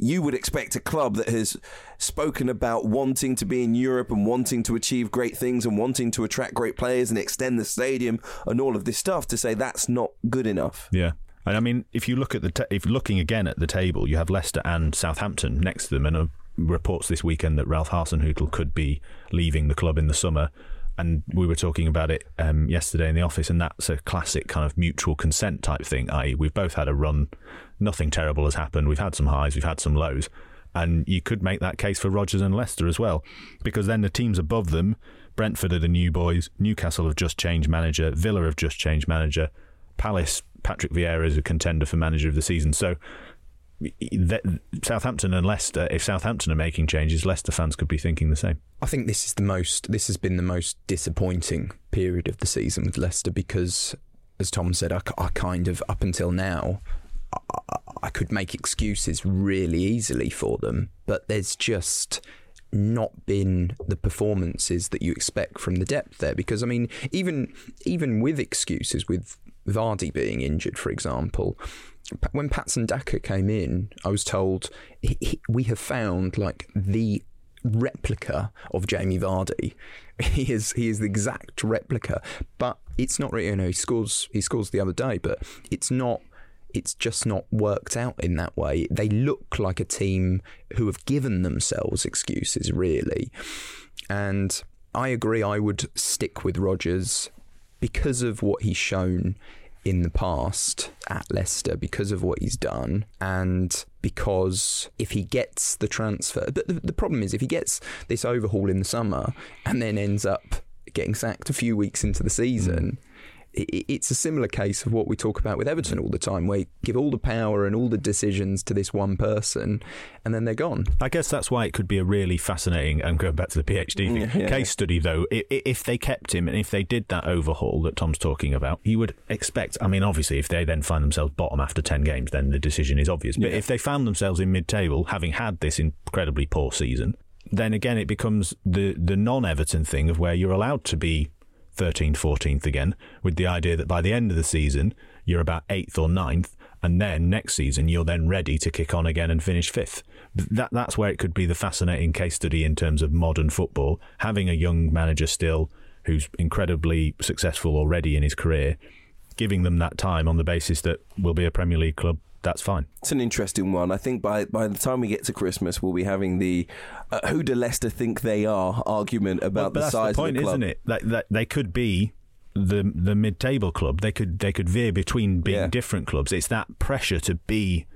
you would expect a club that has spoken about wanting to be in Europe and wanting to achieve great things and wanting to attract great players and extend the stadium and all of this stuff to say that's not good enough. Yeah. And I mean, if you look at the ta- if looking again at the table, you have Leicester and Southampton next to them, and uh, reports this weekend that Ralph Hasenhüttl could be leaving the club in the summer. And we were talking about it um, yesterday in the office, and that's a classic kind of mutual consent type thing. I.e., we've both had a run, nothing terrible has happened. We've had some highs, we've had some lows, and you could make that case for Rodgers and Leicester as well, because then the teams above them, Brentford are the new boys, Newcastle have just changed manager, Villa have just changed manager, Palace, Patrick Vieira is a contender for manager of the season. So Southampton and Leicester, if Southampton are making changes, Leicester fans could be thinking the same. I think this is the most. This has been the most disappointing period of the season with Leicester because, as Tom said, I, I kind of up until now, I, I could make excuses really easily for them, but there's just not been the performances that you expect from the depth there. Because I mean, even even with excuses, with Vardy being injured, for example, when Patson Daka came in, I was told he, he, we have found like the replica of Jamie Vardy. [LAUGHS] He is he is the exact replica, but it's not really. You know, he scores he scores the other day, but it's not. It's just not worked out in that way. They look like a team who have given themselves excuses, really. And I agree. I would stick with Rodgers because of what he's shown in the past at Leicester because of what he's done and because if he gets the transfer the, the, the, problem is if he gets this overhaul in the summer and then ends up getting sacked a few weeks into the season mm it's a similar case of what we talk about with Everton all the time, where you give all the power and all the decisions to this one person, and then they're gone. I guess that's why it could be a really fascinating. I'm going back to the PhD thing, yeah. case study, though. If they kept him and if they did that overhaul that Tom's talking about, you would expect. I mean, obviously, if they then find themselves bottom after ten games, then the decision is obvious. But yeah. if they found themselves in mid-table, having had this incredibly poor season, then again it becomes the the non-Everton thing of where you're allowed to be 13th, 14th again, with the idea that by the end of the season, you're about 8th or 9th, and then next season, you're then ready to kick on again and finish 5th. That, that's where it could be the fascinating case study in terms of modern football. Having a young manager still who's incredibly successful already in his career, giving them that time on the basis that we'll be a Premier League club that's fine. It's an interesting one. I think by by the time we get to Christmas, we'll be having the uh, who do Leicester think they are argument about well, the size the point, of the club. Isn't it? That, that they could be the the mid table club. They could they could veer between being yeah. different clubs. It's that pressure to be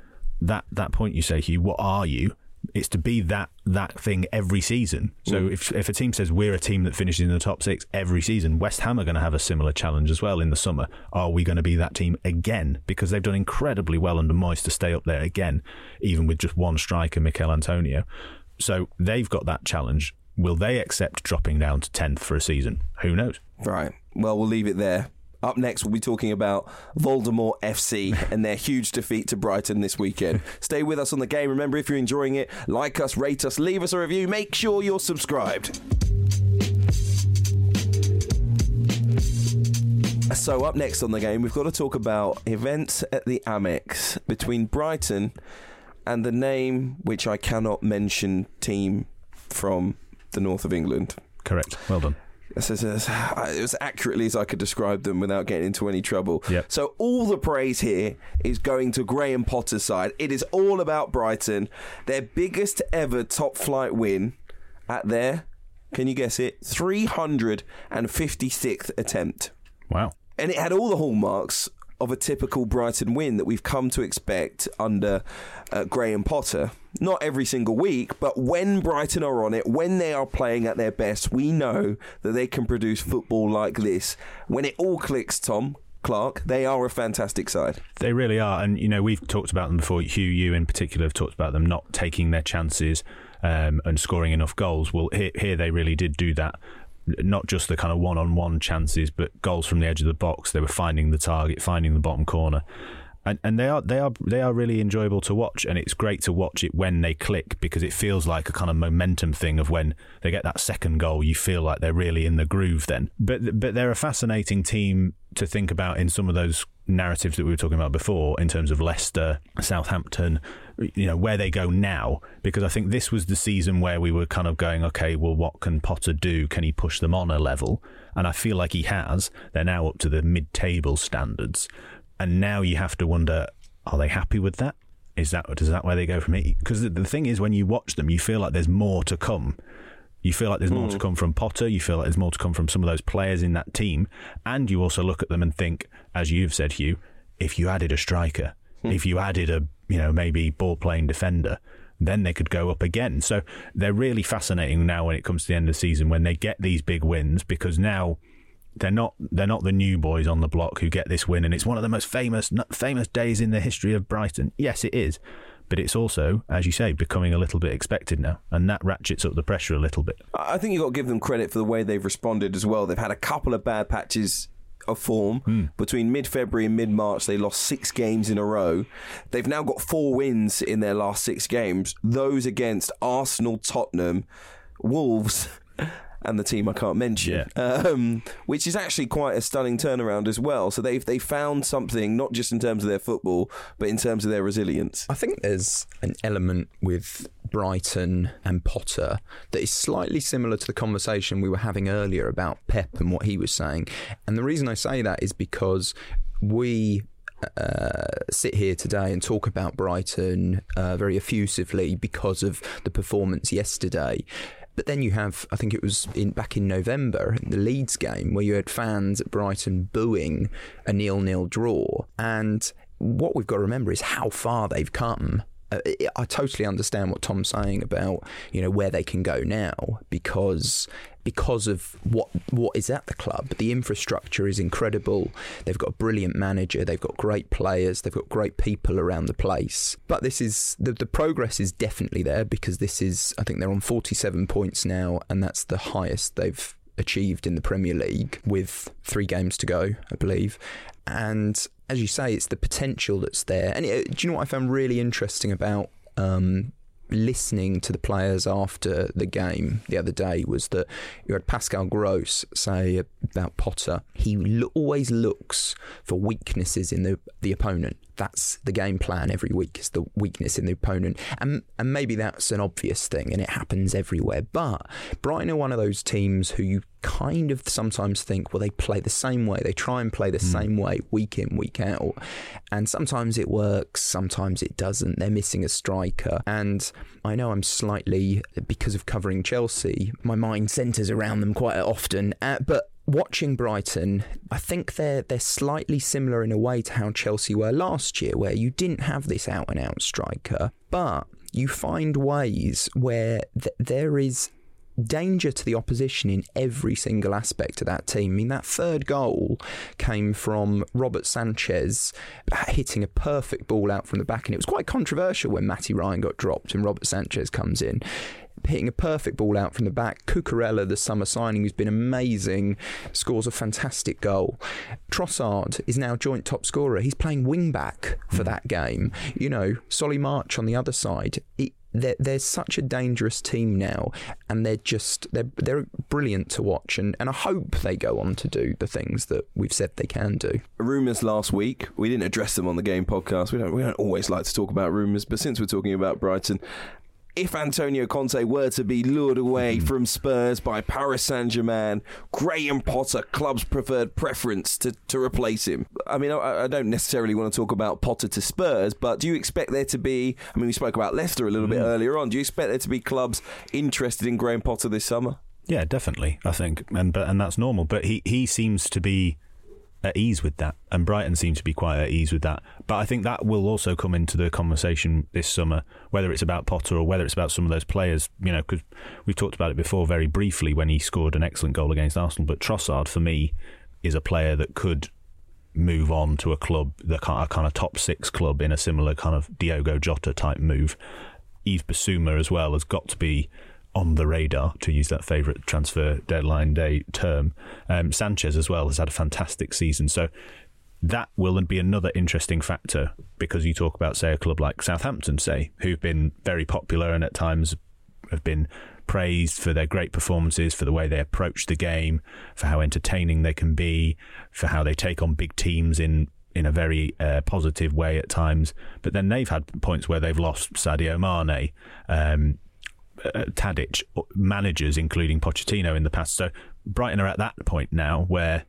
that that point you say, Hugh. What are you? It's to be that that thing every season. So mm. if if a team says we're a team that finishes in the top six every season, West Ham are going to have a similar challenge as well in the summer. Are we going to be that team again? Because they've done incredibly well under Moyes to stay up there again, even with just one striker, Michail Antonio. So they've got that challenge. Will they accept dropping down to tenth for a season? Who knows? Right. Well, we'll leave it there. Up next, we'll be talking about Voldemort FC and their huge defeat to Brighton this weekend. Stay with us on the game. Remember, if you're enjoying it, like us, rate us, leave us a review. Make sure you're subscribed. So, up next on the game, we've got to talk about events at the Amex between Brighton and the name, which I cannot mention, team from the north of England. Correct. Well done as, as, [SIGHS] as, accurately as I could describe them without getting into any trouble. Yep. So all the praise here is going to Graham Potter's side. It is all about Brighton, their biggest ever top flight win at their, can you guess it, 356th attempt. Wow. And it had all the hallmarks of a typical Brighton win that we've come to expect under uh, Graham Potter. Not every single week, but when Brighton are on it, when they are playing at their best, we know that they can produce football like this. When it all clicks, Tom, Clarke, they are a fantastic side. They really are. And, you know, we've talked about them before. Hugh, you in particular, have talked about them not taking their chances um, and scoring enough goals. Well, here, here they really did do that not just the kind of one-on-one chances, but goals from the edge of the box. They were finding the target, finding the bottom corner, and and they are they are they are really enjoyable to watch. And it's great to watch it when they click because it feels like a kind of momentum thing of when they get that second goal, you feel like they're really in the groove then. But but they're a fascinating team to think about in some of those narratives that we were talking about before in terms of Leicester, Southampton, you know, where they go now, because I think this was the season where we were kind of going, okay, well, what can Potter do? Can he push them on a level? And I feel like he has. They're now up to the mid table standards. And now you have to wonder, are they happy with that? Is that, is that where they go from here? Because the, the thing is, when you watch them, you feel like there's more to come. You feel like there's more mm. to hmm. come from Potter. You feel like there's more to come from some of those players in that team. And you also look at them and think, as you've said, Hugh, if you added a striker, mm. if you added a, you know, maybe ball playing defender, then they could go up again. So they're really fascinating now when it comes to the end of the season when they get these big wins because now they're not they're not the new boys on the block who get this win and it's one of the most famous famous days in the history of Brighton. Yes, it is but it's also, as you say, becoming a little bit expected now, and that ratchets up the pressure a little bit. I think you've got to give them credit for the way they've responded as well. They've had a couple of bad patches of form Hmm. between mid-February and mid-March. They lost six games in a row. They've now got four wins in their last six games. Those against Arsenal, Tottenham, Wolves. And the team I can't mention, um, which is actually quite a stunning turnaround as well. So they've they found something not just in terms of their football, but in terms of their resilience. I think there's an element with Brighton and Potter that is slightly similar to the conversation we were having earlier about Pep and what he was saying. And the reason I say that is because we uh, sit here today and talk about Brighton uh, very effusively because of the performance yesterday. But then you have, I think it was in back in November in the Leeds game where you had fans at Brighton booing a nil-nil draw, and what we've got to remember is how far they've come. Uh, I totally understand what Tom's saying about you know where they can go now because because of what what is at the club. The infrastructure is incredible. They've got a brilliant manager. They've got great players. They've got great people around the place. But this is the the progress is definitely there because this is I think they're on 47 points now, and that's the highest they've achieved in the Premier League with three games to go, I believe. And as you say, it's the potential that's there. And it, do you know what I found really interesting about um, listening to the players after the game the other day was that you had Pascal Gross say about Potter. He always looks for weaknesses in the the opponent. That's the game plan every week is the weakness in the opponent, and and maybe that's an obvious thing, and it happens everywhere. But Brighton are one of those teams who you kind of sometimes think, well, they play the same way. They try and play the same way week in, week out. And sometimes it works, sometimes it doesn't. They're missing a striker. And I know I'm slightly, because of covering Chelsea, my mind centres around them quite often. Uh, but watching Brighton, I think they're they're slightly similar in a way to how Chelsea were last year, where you didn't have this out and out striker, but you find ways where th- there is danger to the opposition in every single aspect of that team. I mean, that third goal came from Robert Sanchez uh, hitting a perfect ball out from the back, and it was quite controversial when Matty Ryan got dropped and Robert Sanchez comes in. Hitting a perfect ball out from the back. Cucurella, the summer signing, who's been amazing, scores a fantastic goal. Trossard is now joint top scorer. He's playing wing back for that game. You know, Solly March on the other side. It, they're, they're such a dangerous team now, and they're just they're they're brilliant to watch, and, and I hope they go on to do the things that we've said they can do. Rumours last week. We didn't address them on the game podcast. We don't we don't always like to talk about rumours, but since we're talking about Brighton, if Antonio Conte were to be lured away mm-hmm. from Spurs by Paris Saint Germain, Graham Potter, club's preferred preference to, to replace him. I mean, I, I don't necessarily want to talk about Potter to Spurs, but do you expect there to be? I mean, we spoke about Leicester a little bit mm. earlier on. Do you expect there to be clubs interested in Graham Potter this summer? Yeah, definitely. I think, and but and that's normal. But he he seems to be at ease with that, and Brighton seem to be quite at ease with that. But I think that will also come into the conversation this summer, whether it's about Potter or whether it's about some of those players. You know, because we've talked about it before very briefly when he scored an excellent goal against Arsenal. But Trossard, for me, is a player that could move on to a club, the kind of, kind of top six club in a similar kind of Diogo Jota type move. Yves Bissouma as well has got to be on the radar, to use that favourite transfer deadline day term. Um, Sanchez as well has had a fantastic season. So that will be another interesting factor because you talk about, say, a club like Southampton, say, who've been very popular and at times have been praised for their great performances, for the way they approach the game, for how entertaining they can be, for how they take on big teams in in a very uh, positive way at times. But then they've had points where they've lost Sadio Mane, um, uh, Tadic, managers, including Pochettino in the past. So Brighton are at that point now where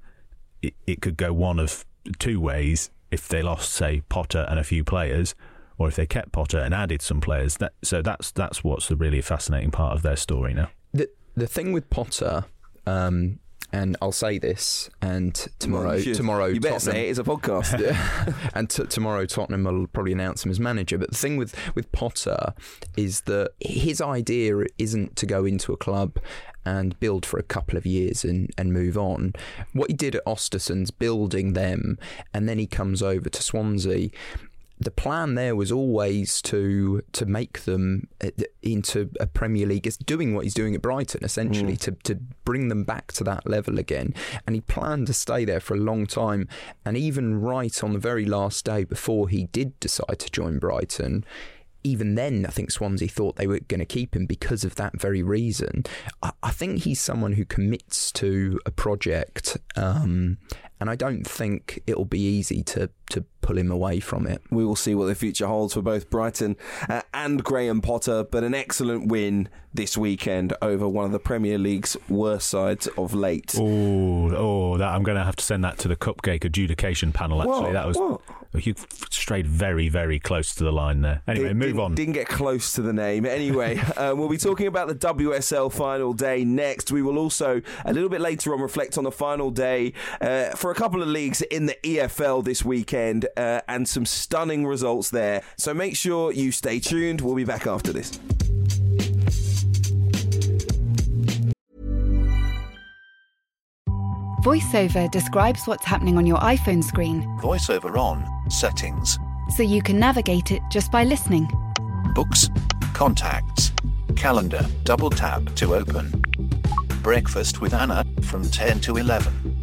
it, it could go one of two ways if they lost, say, Potter and a few players, or if they kept Potter and added some players. That, so that's that's what's the really fascinating part of their story now. The the thing with Potter, um, and I'll say this, and tomorrow you tomorrow you better Tottenham- say it. It's a podcast. [LAUGHS] and t- tomorrow Tottenham will probably announce him as manager. But the thing with, with Potter is that his idea isn't to go into a club and build for a couple of years and, and move on. What he did at Ostersund's building them, and then he comes over to Swansea. The plan there was always to to make them uh, into a Premier League, is doing what he's doing at Brighton, essentially, mm. to, to bring them back to that level again. And he planned to stay there for a long time. And even right on the very last day before he did decide to join Brighton, even then, I think Swansea thought they were going to keep him because of that very reason. I, I think he's someone who commits to a project, um, and I don't think it'll be easy to to pull him away from it. We will see what the future holds for both Brighton uh, and Graham Potter, but an excellent win this weekend over one of the Premier League's worst sides of late. Oh, oh, that I'm going to have to send that to the cupcake adjudication panel. Actually, what? that was what? you strayed very, very close to the line there. Anyway, Did, move didn't, on. Didn't get close to the name. Anyway, um, [LAUGHS] we'll be talking about the WSL final day next. We will also a little bit later on reflect on the final day uh, for a couple of leagues in the EFL this weekend uh, and some stunning results there. So make sure you stay tuned. We'll be back after this. VoiceOver describes what's happening on your iPhone screen. VoiceOver on, settings. So you can navigate it just by listening. Books, contacts, calendar, double tap to open. Breakfast with Anna from 10 to 11.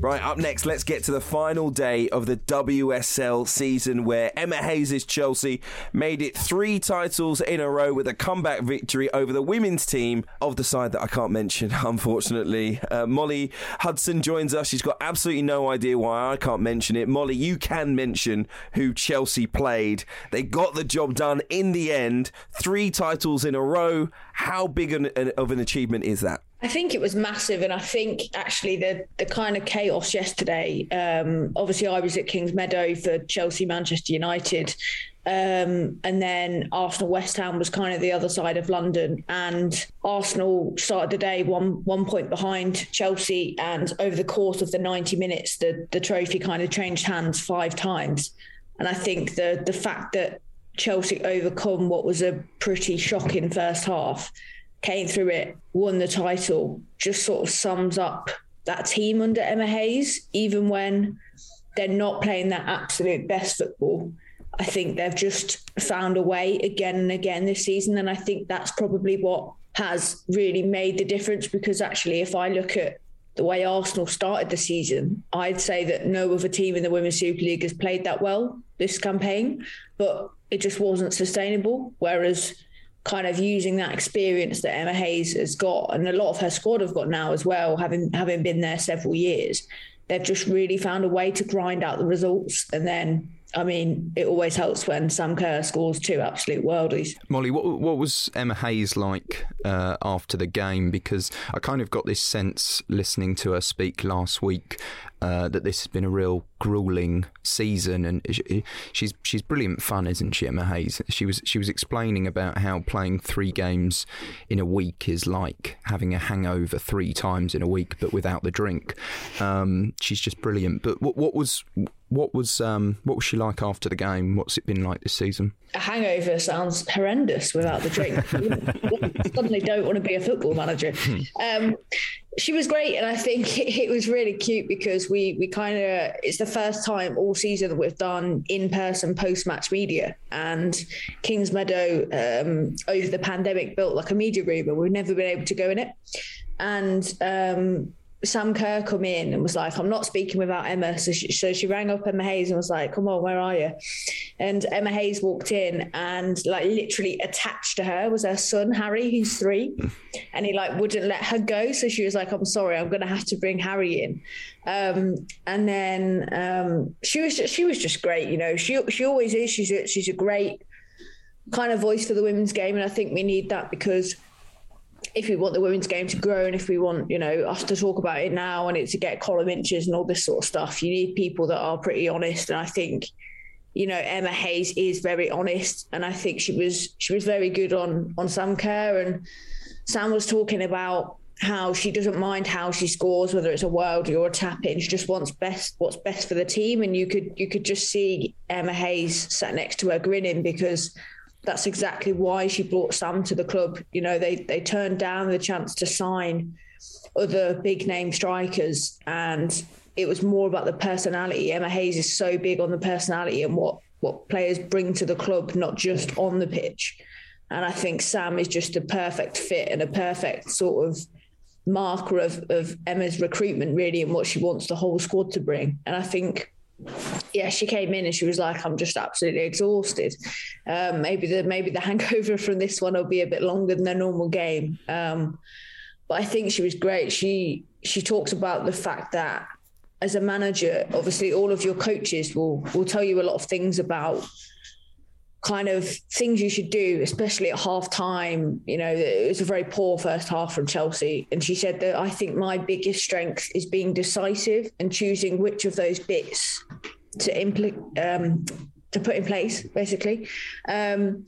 Right, up next, let's get to the final day of the WSL season where Emma Hayes' Chelsea made it three titles in a row with a comeback victory over the women's team of the side that I can't mention, [LAUGHS] unfortunately. Uh, Molly Hudson joins us. She's got absolutely no idea why I can't mention it. Molly, you can mention who Chelsea played. They got the job done in the end. Three titles in a row. How big an, an, of an achievement is that? I think it was massive, and I think actually the the kind of chaos yesterday. Um, obviously, I was at Kingsmeadow for Chelsea, Manchester United, um, and then Arsenal, West Ham was kind of the other side of London, and Arsenal started the day one one point behind Chelsea, and over the course of the ninety minutes, the the trophy kind of changed hands five times, and I think the the fact that Chelsea overcome what was a pretty shocking first half came through it, won the title, just sort of sums up that team under Emma Hayes, even when they're not playing their absolute best football. I think they've just found a way again and again this season. And I think that's probably what has really made the difference because actually, if I look at the way Arsenal started the season, I'd say that no other team in the Women's Super League has played that well this campaign, but it just wasn't sustainable. Whereas kind of using that experience that Emma Hayes has got, and a lot of her squad have got now as well, having having been there several years. They've just really found a way to grind out the results, and then I mean, it always helps when Sam Kerr scores two absolute worldies. Molly, what what was Emma Hayes like uh, after the game? Because I kind of got this sense listening to her speak last week uh, that this has been a real grueling season, and she, she's she's brilliant fun, isn't she, Emma Hayes? She was she was explaining about how playing three games in a week is like having a hangover three times in a week, but without the drink. Um, she's just brilliant. But what what was what was um, what was she like after the game? What's it been like this season? A hangover sounds horrendous without the drink. [LAUGHS] suddenly don't want to be a football manager. Um, she was great, and I think [LAUGHS] it was really cute because we we kind of it's the first time all season that we've done in person post match media, and Kingsmeadow um, over the pandemic built like a media room, and we've never been able to go in it, and um, Sam Kerr come in and was like, I'm not speaking without Emma. So she, so she rang up Emma Hayes and was like, come on, where are you? And Emma Hayes walked in and like literally attached to her was her son, Harry, who's three. [LAUGHS] And he like wouldn't let her go. So she was like, I'm sorry, I'm going to have to bring Harry in. Um, and then um, she was just, she was just great. You know, she, she always is. She's a, she's a great kind of voice for the women's game. And I think we need that because – if we want the women's game to grow and if we want, you know, us to talk about it now and it to get column inches and all this sort of stuff, you need people that are pretty honest. And I think, you know, Emma Hayes is very honest, and I think she was she was very good on on Sam Kerr. And Sam was talking about how she doesn't mind how she scores, whether it's a worldie or a tap in. She just wants best what's best for the team. And you could you could just see Emma Hayes sat next to her grinning because that's exactly why she brought Sam to the club. You know, they they turned down the chance to sign other big name strikers, and it was more about the personality. Emma Hayes is so big on the personality and what what players bring to the club, not just on the pitch. And I think Sam is just a perfect fit and a perfect sort of marker of, of Emma's recruitment, really, and what she wants the whole squad to bring. And I think yeah, she came in and she was like, "I'm just absolutely exhausted. Um, maybe the maybe the [LAUGHS] hangover from this one will be a bit longer than a normal game." Um, but I think she was great. She she talks about the fact that as a manager, obviously, all of your coaches will will tell you a lot of things about kind of things you should do, especially at half time. You know, it was a very poor first half from Chelsea. And she said that I think my biggest strength is being decisive and choosing which of those bits to implement, um, to put in place, basically. Um,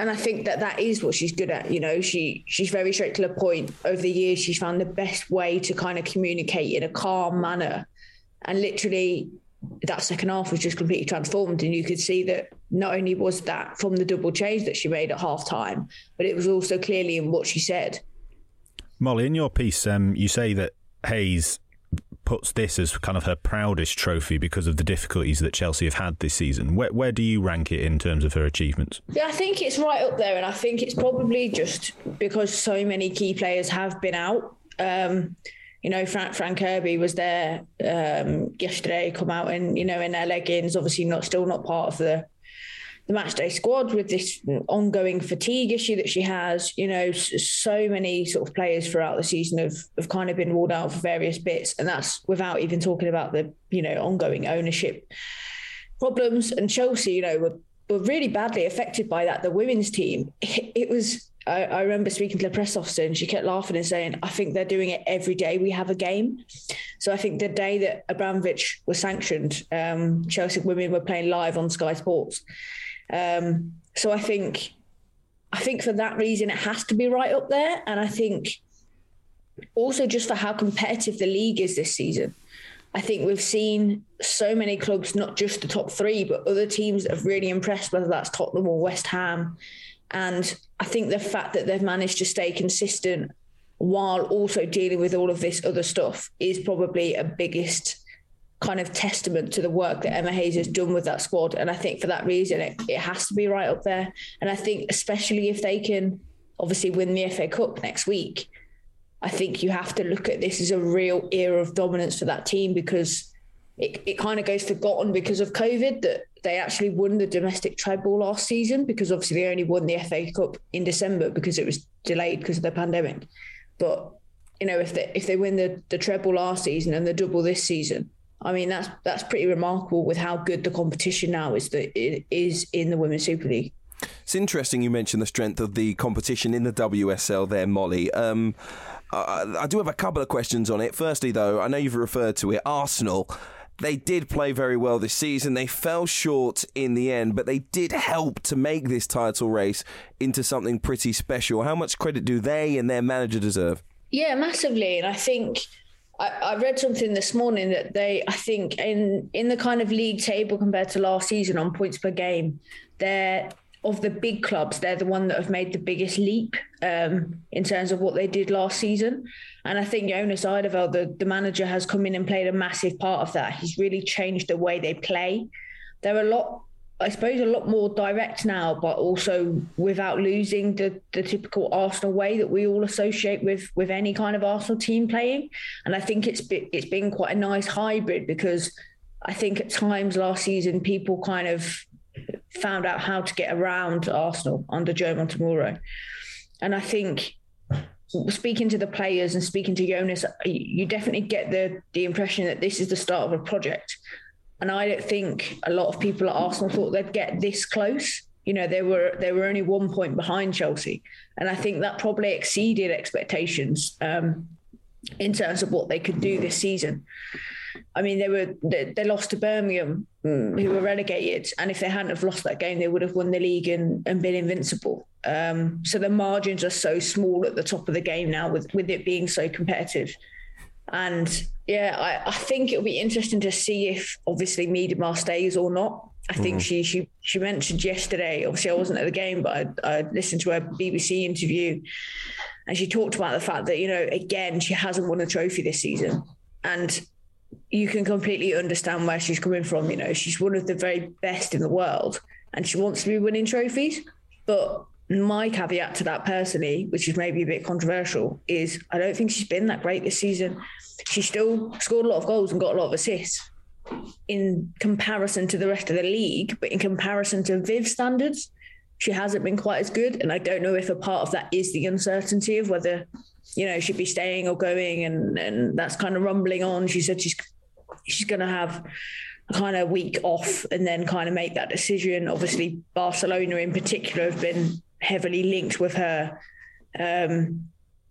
and I think that that is what she's good at. You know, she she's very straight to the point. Over the years, she's found the best way to kind of communicate in a calm manner, and literally that second half was just completely transformed. And you could see that not only was that from the double change that she made at half time, but it was also clearly in what she said. Molly, in your piece, um, you say that Hayes puts this as kind of her proudest trophy because of the difficulties that Chelsea have had this season. Where, where do you rank it in terms of her achievements? Yeah, I think it's right up there, and I think it's probably just because so many key players have been out. Um, you know, Frank, Fran Kirby was there um, yesterday, come out and, you know, in their leggings, obviously not still not part of the the match day squad with this ongoing fatigue issue that she has. You know, so many sort of players throughout the season have, have kind of been ruled out for various bits. And that's without even talking about the, you know, ongoing ownership problems. And Chelsea, you know, were, were really badly affected by that. The women's team, it, [LAUGHS] it was I, I, remember speaking to the press officer and she kept laughing and saying, I think they're doing it every day we have a game. So I think the day that Abramovich was sanctioned, um, Chelsea women were playing live on Sky Sports. Um, so I think, I think for that reason, it has to be right up there. And I think also just for how competitive the league is this season. I think we've seen so many clubs, not just the top three, but other teams that have really impressed, whether that's Tottenham or West Ham, and I think the fact that they've managed to stay consistent while also dealing with all of this other stuff is probably a biggest kind of testament to the work that Emma Hayes has done with that squad. And I think for that reason, it, it has to be right up there. And I think, especially if they can obviously win the FA Cup next week, I think you have to look at this as a real era of dominance for that team because it, it kind of goes forgotten because of COVID that they actually won the domestic treble last season because obviously they only won the FA Cup in December because it was delayed because of the pandemic. But you know, if they if they win the, the treble last season and the double this season, I mean that's that's pretty remarkable with how good the competition now is that it is in the Women's Super League. It's interesting you mentioned the strength of the competition in the WSL there, Molly. Um, I, I do have a couple of questions on it. Firstly, though, I know you've referred to it, Arsenal. They did play very well this season. They fell short in the end, but they did help to make this title race into something pretty special. How much credit do they and their manager deserve? Yeah, massively. And I think I, I, read something this morning that they, I think, in in the kind of league table compared to last season on points per game, they're of the big clubs, they're the one that have made the biggest leap um, in terms of what they did last season. And I think Jonas Eidevall, the, the manager, has come in and played a massive part of that. He's really changed the way they play. They're a lot, I suppose, a lot more direct now, but also without losing the, the typical Arsenal way that we all associate with with any kind of Arsenal team playing. And I think it's it's been quite a nice hybrid because I think at times last season people kind of found out how to get around Arsenal under Joe Montemurro. And I think speaking to the players and speaking to Jonas, you definitely get the the impression that this is the start of a project. And I don't think a lot of people at Arsenal thought they'd get this close. You know, they were they were only one point behind Chelsea, and I think that probably exceeded expectations um, in terms of what they could do this season. I mean, they were they, they lost to Birmingham, mm, who were relegated, and if they hadn't have lost that game, they would have won the league and, and been invincible. Um, so the margins are so small at the top of the game now, with with it being so competitive. And yeah, I, I think it'll be interesting to see if obviously Miedema stays or not. I think mm. she she she mentioned yesterday. Obviously, I wasn't at the game, but I, I listened to her BBC interview, and she talked about the fact that you know again she hasn't won a trophy this season, and you can completely understand where she's coming from. You know, she's one of the very best in the world and she wants to be winning trophies. But my caveat to that personally, which is maybe a bit controversial, is I don't think she's been that great this season. She still scored a lot of goals and got a lot of assists in comparison to the rest of the league, but in comparison to Viv standards, she hasn't been quite as good. And I don't know if a part of that is the uncertainty of whether you know, she'd be staying or going, and and that's kind of rumbling on. She said she's she's going to have a kind of week off and then kind of make that decision. Obviously, Barcelona in particular have been heavily linked with her. Um,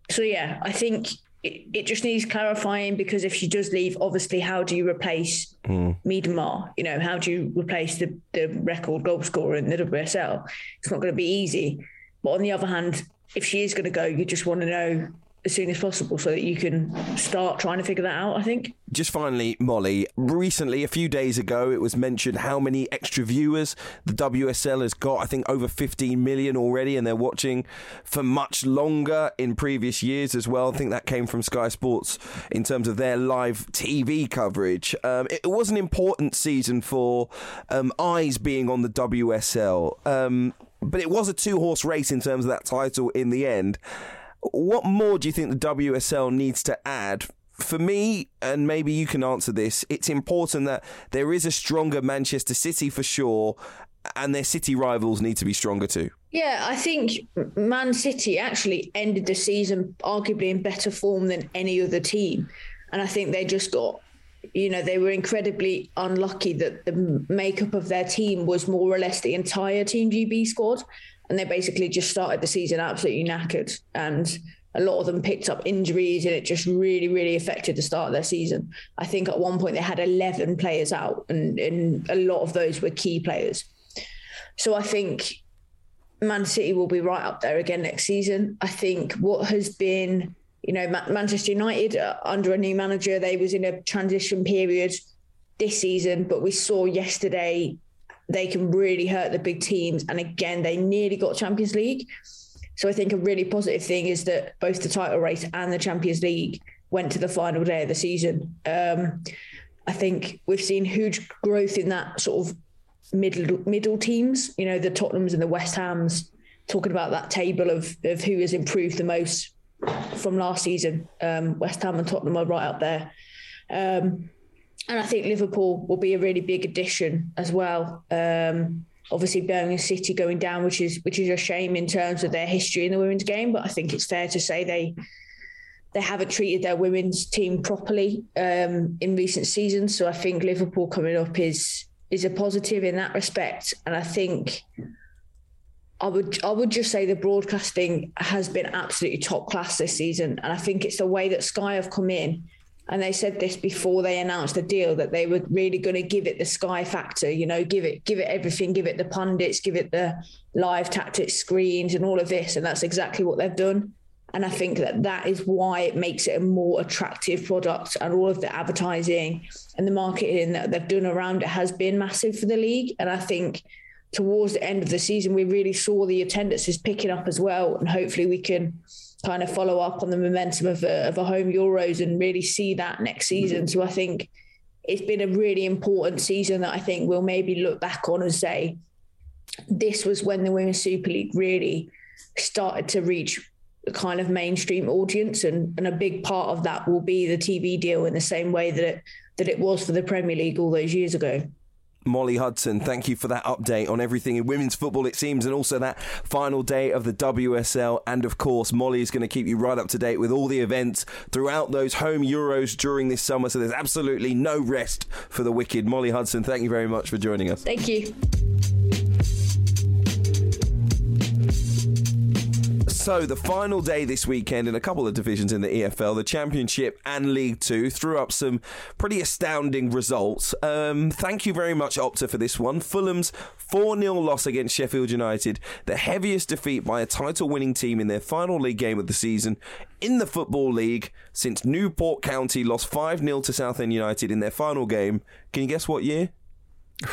so yeah, I think it, it, just needs clarifying because if she does leave, obviously, how do you replace mm. Miedema? You know, how do you replace the the record goal scorer in the WSL? It's not going to be easy. But on the other hand, if she is going to go, you just want to know as soon as possible so that you can start trying to figure that out, I think. Just finally, Molly, recently, a few days ago, it was mentioned how many extra viewers the WSL has got. I think over 15 million already, and they're watching for much longer in previous years as well. I think that came from Sky Sports in terms of their live TV coverage. Um, it was an important season for um, eyes being on the WSL, um, but it was a two horse race in terms of that title in the end. What more do you think the WSL needs to add for me, and maybe you can answer this, it's important that there is a stronger Manchester City for sure, and their City rivals need to be stronger too. Yeah, I think Man City actually ended the season arguably in better form than any other team. And I think they just got, you know, they were incredibly unlucky that the makeup of their team was more or less the entire Team GB squad and they basically just started the season absolutely knackered. And a lot of them picked up injuries and it just really really affected the start of their season. I think at one point they had 11 players out and, and a lot of those were key players. So i think man city will be right up there again next season. I think what has been you know manchester united uh, under a new manager they was in a transition period this season but we saw yesterday they can really hurt the big teams. And again, they nearly got Champions League. So I think a really positive thing is that both the title race and the Champions League went to the final day of the season. Um, I think we've seen huge growth in that sort of middle middle teams. You know, the Tottenhams and the West Hams. Talking about that table of of who has improved the most from last season. Um, West Ham and Tottenham are right up there. Um, and I think Liverpool will be a really big addition as well. Um, obviously, Birmingham City going down, which is which is a shame in terms of their history in the women's game. But I think it's fair to say they they haven't treated their women's team properly um, in recent seasons. So I think Liverpool coming up is is a positive in that respect. And I think I would I would just say the broadcasting has been absolutely top class this season. And I think it's the way that Sky have come in and they said this before they announced the deal that they were really going to give it the sky factor you know give it give it everything give it the pundits give it the live tactics screens and all of this and that's exactly what they've done. And i think that that is why it makes it a more attractive product and all of the advertising and the marketing that they've done around it has been massive for the league. And i think towards the end of the season, we really saw the attendances picking up as well, and hopefully we can kind of follow up on the momentum of a, of a home Euros and really see that next season. So I think it's been a really important season that I think we'll maybe look back on and say this was when the Women's Super League really started to reach a kind of mainstream audience and, and a big part of that will be the TV deal in the same way that it that it was for the Premier League all those years ago. Molly Hudson, thank you for that update on everything in women's football, it seems, and also that final day of the WSL. And of course, Molly is going to keep you right up to date with all the events throughout those home Euros during this summer. So there's absolutely no rest for the wicked. Molly Hudson, thank you very much for joining us. Thank you. So, the final day this weekend in a couple of divisions in the EFL, the Championship and League Two, threw up some pretty astounding results. Um, thank you very much, Opta, for this one. Fulham's 4 0 loss against Sheffield United, the heaviest defeat by a title winning team in their final league game of the season in the Football League since Newport County lost 5 0 to Southend United in their final game. Can you guess what year? [SIGHS]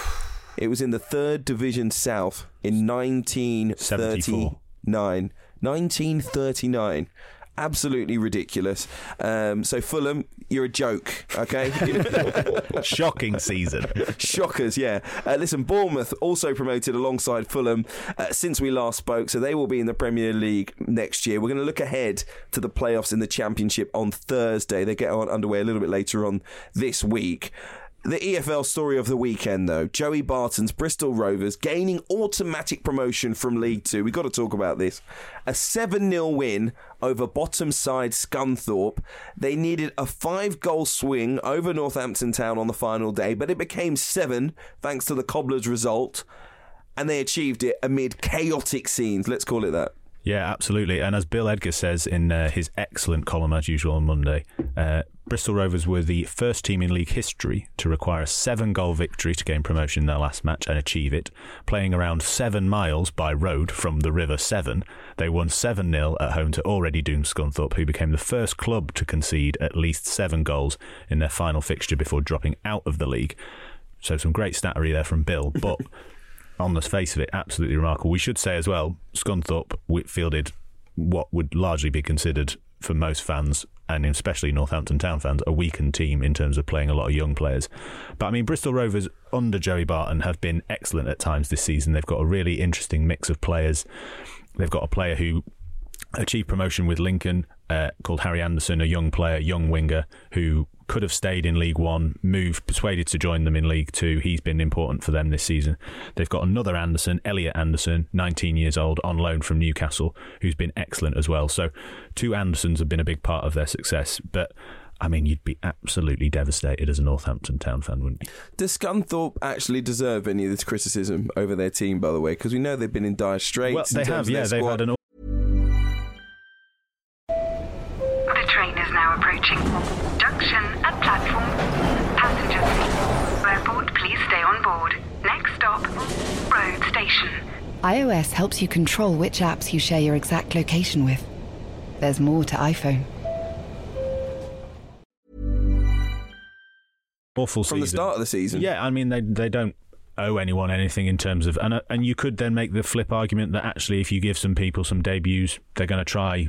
It was in the third division south in 1939. 1939. Absolutely ridiculous. Um, so Fulham, you're a joke, okay? [LAUGHS] Shocking season. Shockers, yeah. Uh, listen, Bournemouth also promoted alongside Fulham uh, since we last spoke, so they will be in the Premier League next year. We're going to look ahead to the playoffs in the Championship on Thursday. They get on underway a little bit later on this week. The EFL story of the weekend, though, Joey Barton's Bristol Rovers gaining automatic promotion from League Two. We've got to talk about this. A 7 0 win over bottom side Scunthorpe. They needed a five goal swing over Northampton Town on the final day, but it became seven thanks to the Cobblers' result, and they achieved it amid chaotic scenes. Let's call it that. Yeah, absolutely. And as Bill Edgar says in uh, his excellent column, as usual, on Monday, uh, Bristol Rovers were the first team in league history to require a seven goal victory to gain promotion in their last match and achieve it. Playing around seven miles by road from the River Severn, they won 7 0 at home to already doomed Scunthorpe, who became the first club to concede at least seven goals in their final fixture before dropping out of the league. So, some great stattery there from Bill. But [LAUGHS] on the face of it, absolutely remarkable. We should say as well, Scunthorpe fielded what would largely be considered for most fans, and especially Northampton Town fans, a weakened team in terms of playing a lot of young players. But I mean, Bristol Rovers under Joey Barton have been excellent at times this season. They've got a really interesting mix of players. They've got a player who achieved promotion with Lincoln uh, called Harry Anderson, a young player, young winger who could have stayed in League One, moved, persuaded to join them in League Two. He's been important for them this season. They've got another Anderson, Elliot Anderson, 19 years old, on loan from Newcastle, who's been excellent as well. So, two Andersons have been a big part of their success. But I mean, you'd be absolutely devastated as a Northampton Town fan, wouldn't you? Does Scunthorpe actually deserve any of this criticism over their team, by the way? Because we know they've been in dire straits. Well, they have, yeah. They've had an train is now approaching. Junction at platform. Passengers. Airport, please stay on board. Next stop, road station. iOS helps you control which apps you share your exact location with. There's more to iPhone. awful season. From the start of the season. Yeah, I mean they they don't owe anyone anything in terms of and uh, and you could then make the flip argument that actually if you give some people some debuts, they're going to try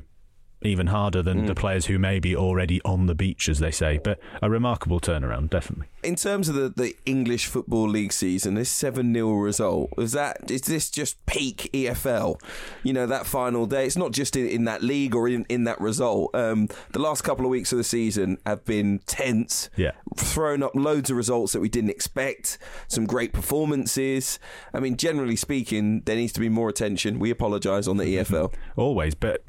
even harder than the players who may be already on the beach, as they say. But a remarkable turnaround, definitely. In terms of the, the English Football League season, this 7 0 result, is that is this just peak EFL? You know, that final day. It's not just in, in that league or in, in that result. Um, the last couple of weeks of the season have been tense. Yeah. Thrown up loads of results that we didn't expect, some great performances. I mean, generally speaking, there needs to be more attention. We apologise on the EFL. [LAUGHS] Always, but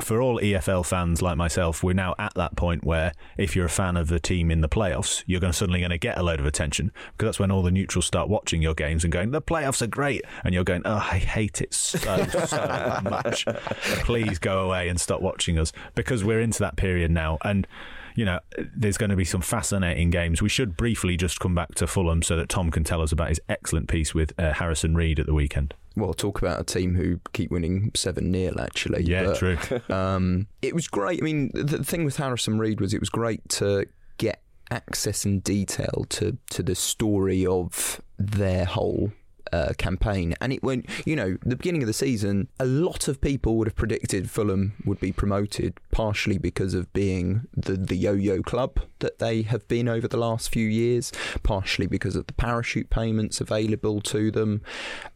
for all EFL fans like myself, we're now at that point where if you're a fan of the team in the playoffs, you're going to suddenly going to get a load of attention because that's when all the neutrals start watching your games and going, "The playoffs are great," and you're going, "Oh, I hate it so so much. [LAUGHS] Please go away and stop watching us," because we're into that period now and. You know, there's going to be some fascinating games. We should briefly just come back to Fulham so that Tom can tell us about his excellent piece with uh, Harrison Reed at the weekend. Well, talk about a team who keep winning 7 0, actually. Yeah, But, true. [LAUGHS] Um, it was great. I mean, the, the thing with Harrison Reed was it was great to get access and detail to, to the story of their whole uh, campaign. And it went, you know, the beginning of the season, a lot of people would have predicted Fulham would be promoted, partially because of being the, the yo yo club that they have been over the last few years, partially because of the parachute payments available to them,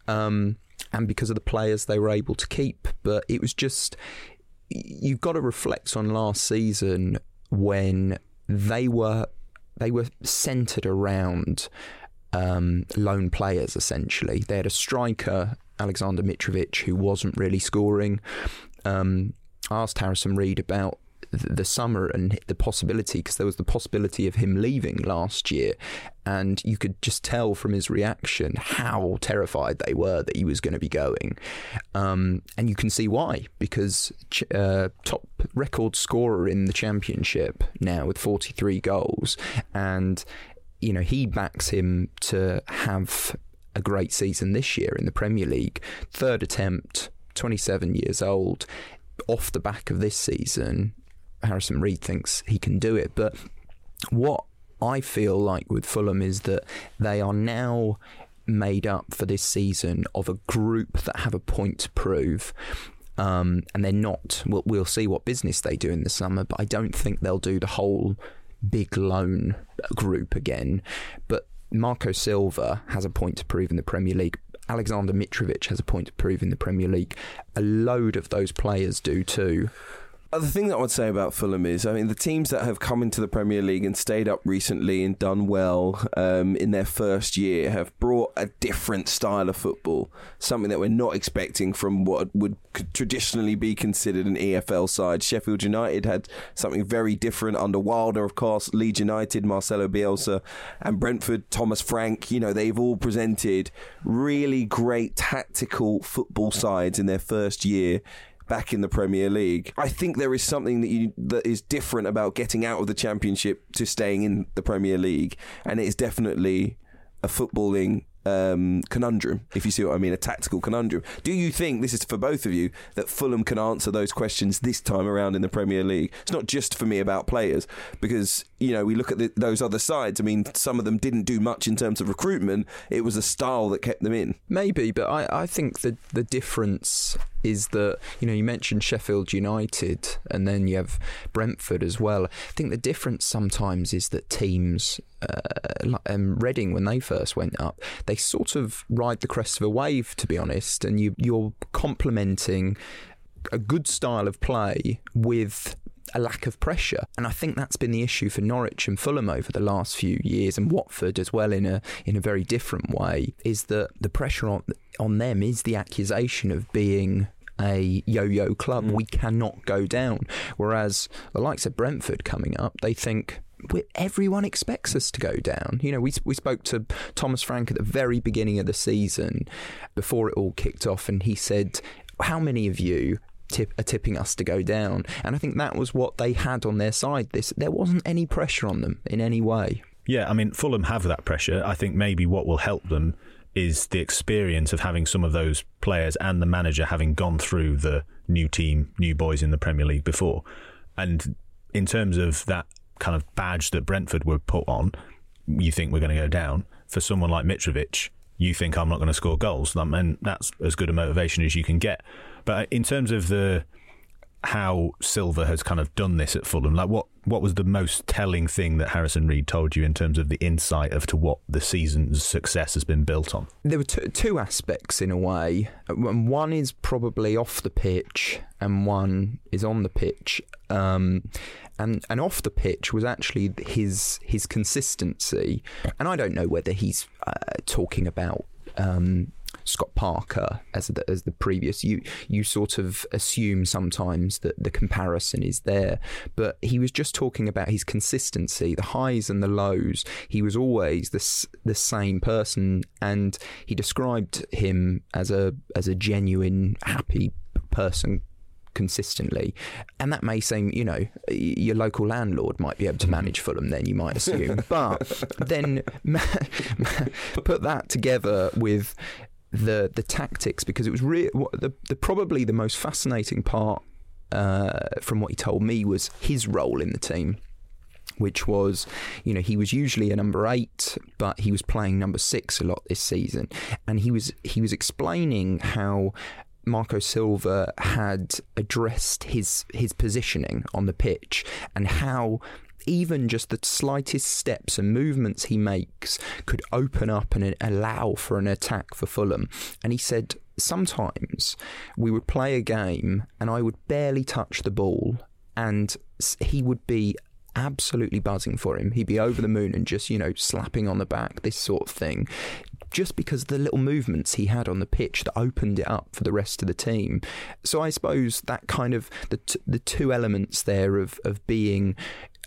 um, and because of the players they were able to keep. But it was just, you've got to reflect on last season when they were they were centered around um, loan players essentially. They had a striker, Alexander Mitrovic, who wasn't really scoring. Um, asked Harrison Reed about the summer and the possibility because there was the possibility of him leaving last year and you could just tell from his reaction how terrified they were that he was going to be going um, and you can see why because uh, top record scorer in the championship now with 43 goals and you know he backs him to have a great season this year in the Premier League third attempt 27 years old off the back of this season Harrison Reed thinks he can do it. But what I feel like with Fulham is that they are now made up for this season of a group that have a point to prove. Um, and they're not. We'll, we'll see what business they do in the summer, but I don't think they'll do the whole big loan group again. But Marco Silva has a point to prove in the Premier League. Alexander Mitrovic has a point to prove in the Premier League. A load of those players do too. The thing that I would say about Fulham is, I mean, the teams that have come into the Premier League and stayed up recently and done well um, in their first year have brought a different style of football, something that we're not expecting from what would traditionally be considered an EFL side. Sheffield United had something very different under Wilder, of course, Leeds United, Marcelo Bielsa, and Brentford, Thomas Frank. You know, they've all presented really great tactical football sides in their first year back in the Premier League. I think there is something that you that is different about getting out of the Championship to staying in the Premier League, and it is definitely a footballing um, conundrum, if you see what I mean, a tactical conundrum. Do you think this is for both of you that Fulham can answer those questions this time around in the Premier League? It's not just for me about players, because you know we look at the, those other sides. I mean, some of them didn't do much in terms of recruitment. It was a style that kept them in. Maybe, but I, I think the the difference is that you know you mentioned Sheffield United and then you have Brentford as well. I think the difference sometimes is that teams, uh, um, Reading when they first went up, they sort of ride the crest of a wave. To be honest, and you you're complementing a good style of play with a lack of pressure. And I think that's been the issue for Norwich and Fulham over the last few years, and Watford as well in a in a very different way. Is that the pressure on on them is the accusation of being a yo-yo club. Mm. We cannot go down. Whereas the likes of Brentford coming up, they think everyone expects us to go down. You know, we we spoke to Thomas Frank at the very beginning of the season before it all kicked off, and he said, "How many of you tip, are tipping us to go down?" And I think that was what they had on their side. This there wasn't any pressure on them in any way. Yeah, I mean, Fulham have that pressure. I think maybe what will help them is the experience of having some of those players and the manager having gone through the new team, new boys in the Premier League before. And in terms of that kind of badge that Brentford were put on, you think we're going to go down. For someone like Mitrovic, you think I'm not going to score goals. And that's as good a motivation as you can get. But in terms of the how Silva has kind of done this at Fulham. Like, what what was the most telling thing that Harrison Reed told you in terms of the insight of to what the season's success has been built on? There were t- two aspects in a way. One is probably off the pitch, and one is on the pitch. Um, and and off the pitch was actually his his consistency. And I don't know whether he's uh, talking about. Um, Scott Parker as the, as the previous. You you sort of assume sometimes that the comparison is there, but he was just talking about his consistency, the highs and the lows. He was always the the same person, and he described him as a as a genuine happy person consistently. And that may seem, you know, your local landlord might be able to manage Fulham, then you might assume. [LAUGHS] but then [LAUGHS] put that together with the the tactics because it was really the, the probably the most fascinating part uh, from what he told me was his role in the team which was, you know, he was usually a number eight, but he was playing number six a lot this season, and he was he was explaining how Marco Silva had addressed his his positioning on the pitch and how even just the slightest steps and movements he makes could open up and allow for an attack for Fulham. And he said sometimes we would play a game and I would barely touch the ball and he would be absolutely buzzing for him. He'd be over the moon and just, you know, slapping on the back, this sort of thing just because of the little movements he had on the pitch that opened it up for the rest of the team. So I suppose that kind of the t- the two elements there of of being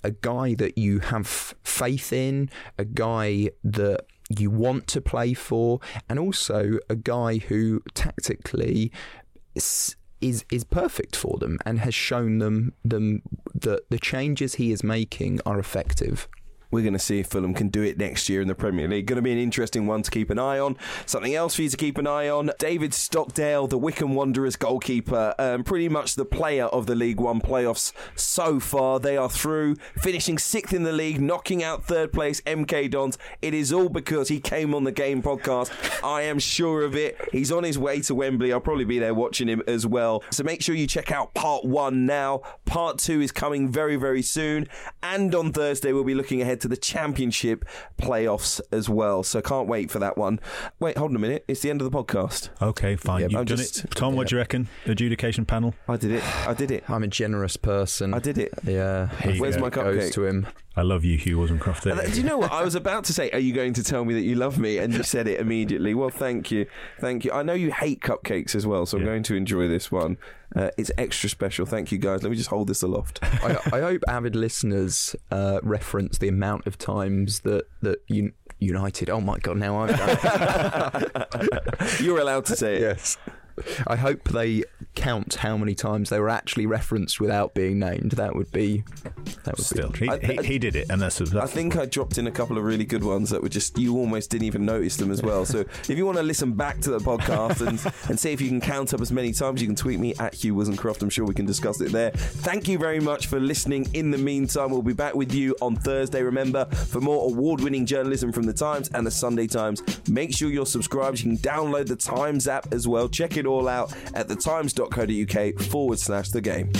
a guy that you have faith in, a guy that you want to play for, and also a guy who tactically is is perfect for them and has shown them them that the changes he is making are effective. We're going to see if Fulham can do it next year in the Premier League. Going to be an interesting one to keep an eye on. Something else for you to keep an eye on David Stockdale, the Wycombe Wanderers goalkeeper, um, pretty much the player of the League One playoffs so far. They are through, finishing sixth in the league, knocking out third place MK Dons. It is all because he came on the game podcast. I am sure of it. He's on his way to Wembley. I'll probably be there watching him as well. So make sure you check out part one now. Part two is coming very, very soon. And on Thursday, we'll be looking ahead to the championship playoffs as well. So can't wait for that one. Wait, hold on a minute. It's the end of the podcast. Okay, fine. You've I'm done just, it. Tom, yeah. what do you reckon? Adjudication panel? I did it. I did it. I'm a generous person. I did it. Yeah. Where's go. my cupcake? Goes to him. I love you, Hugh Woozencroft. Uh, do you know what? I was about to say, Are you going to tell me that you love me? And you said it immediately. Well, thank you. Thank you. I know you hate cupcakes as well, so I'm going to enjoy this one. Uh, it's extra special. Thank you, guys. Let me just hold this aloft. [LAUGHS] I, I hope avid listeners uh, reference the amount of times that, that you. United. Oh my God! Now I'm done. [LAUGHS] [LAUGHS] You're allowed to say it. Yes. I hope they count how many times they were actually referenced without being named. That would be. That would Still, be. He, he, he, did it, and that's. that's I think I dropped in a couple of really good ones that were just you almost didn't even notice them as well. So [LAUGHS] if you want to listen back to the podcast and and see if you can count up as many times, you can tweet me at Hugh Woozencroft. I'm sure we can discuss it there. Thank you very much for listening. In the meantime, we'll be back with you on Thursday. Remember, for more award-winning journalism from the Times and the Sunday Times, make sure you're subscribed. You can download the Times app as well. Check it all out at thetimes.co.uk forward slash the game.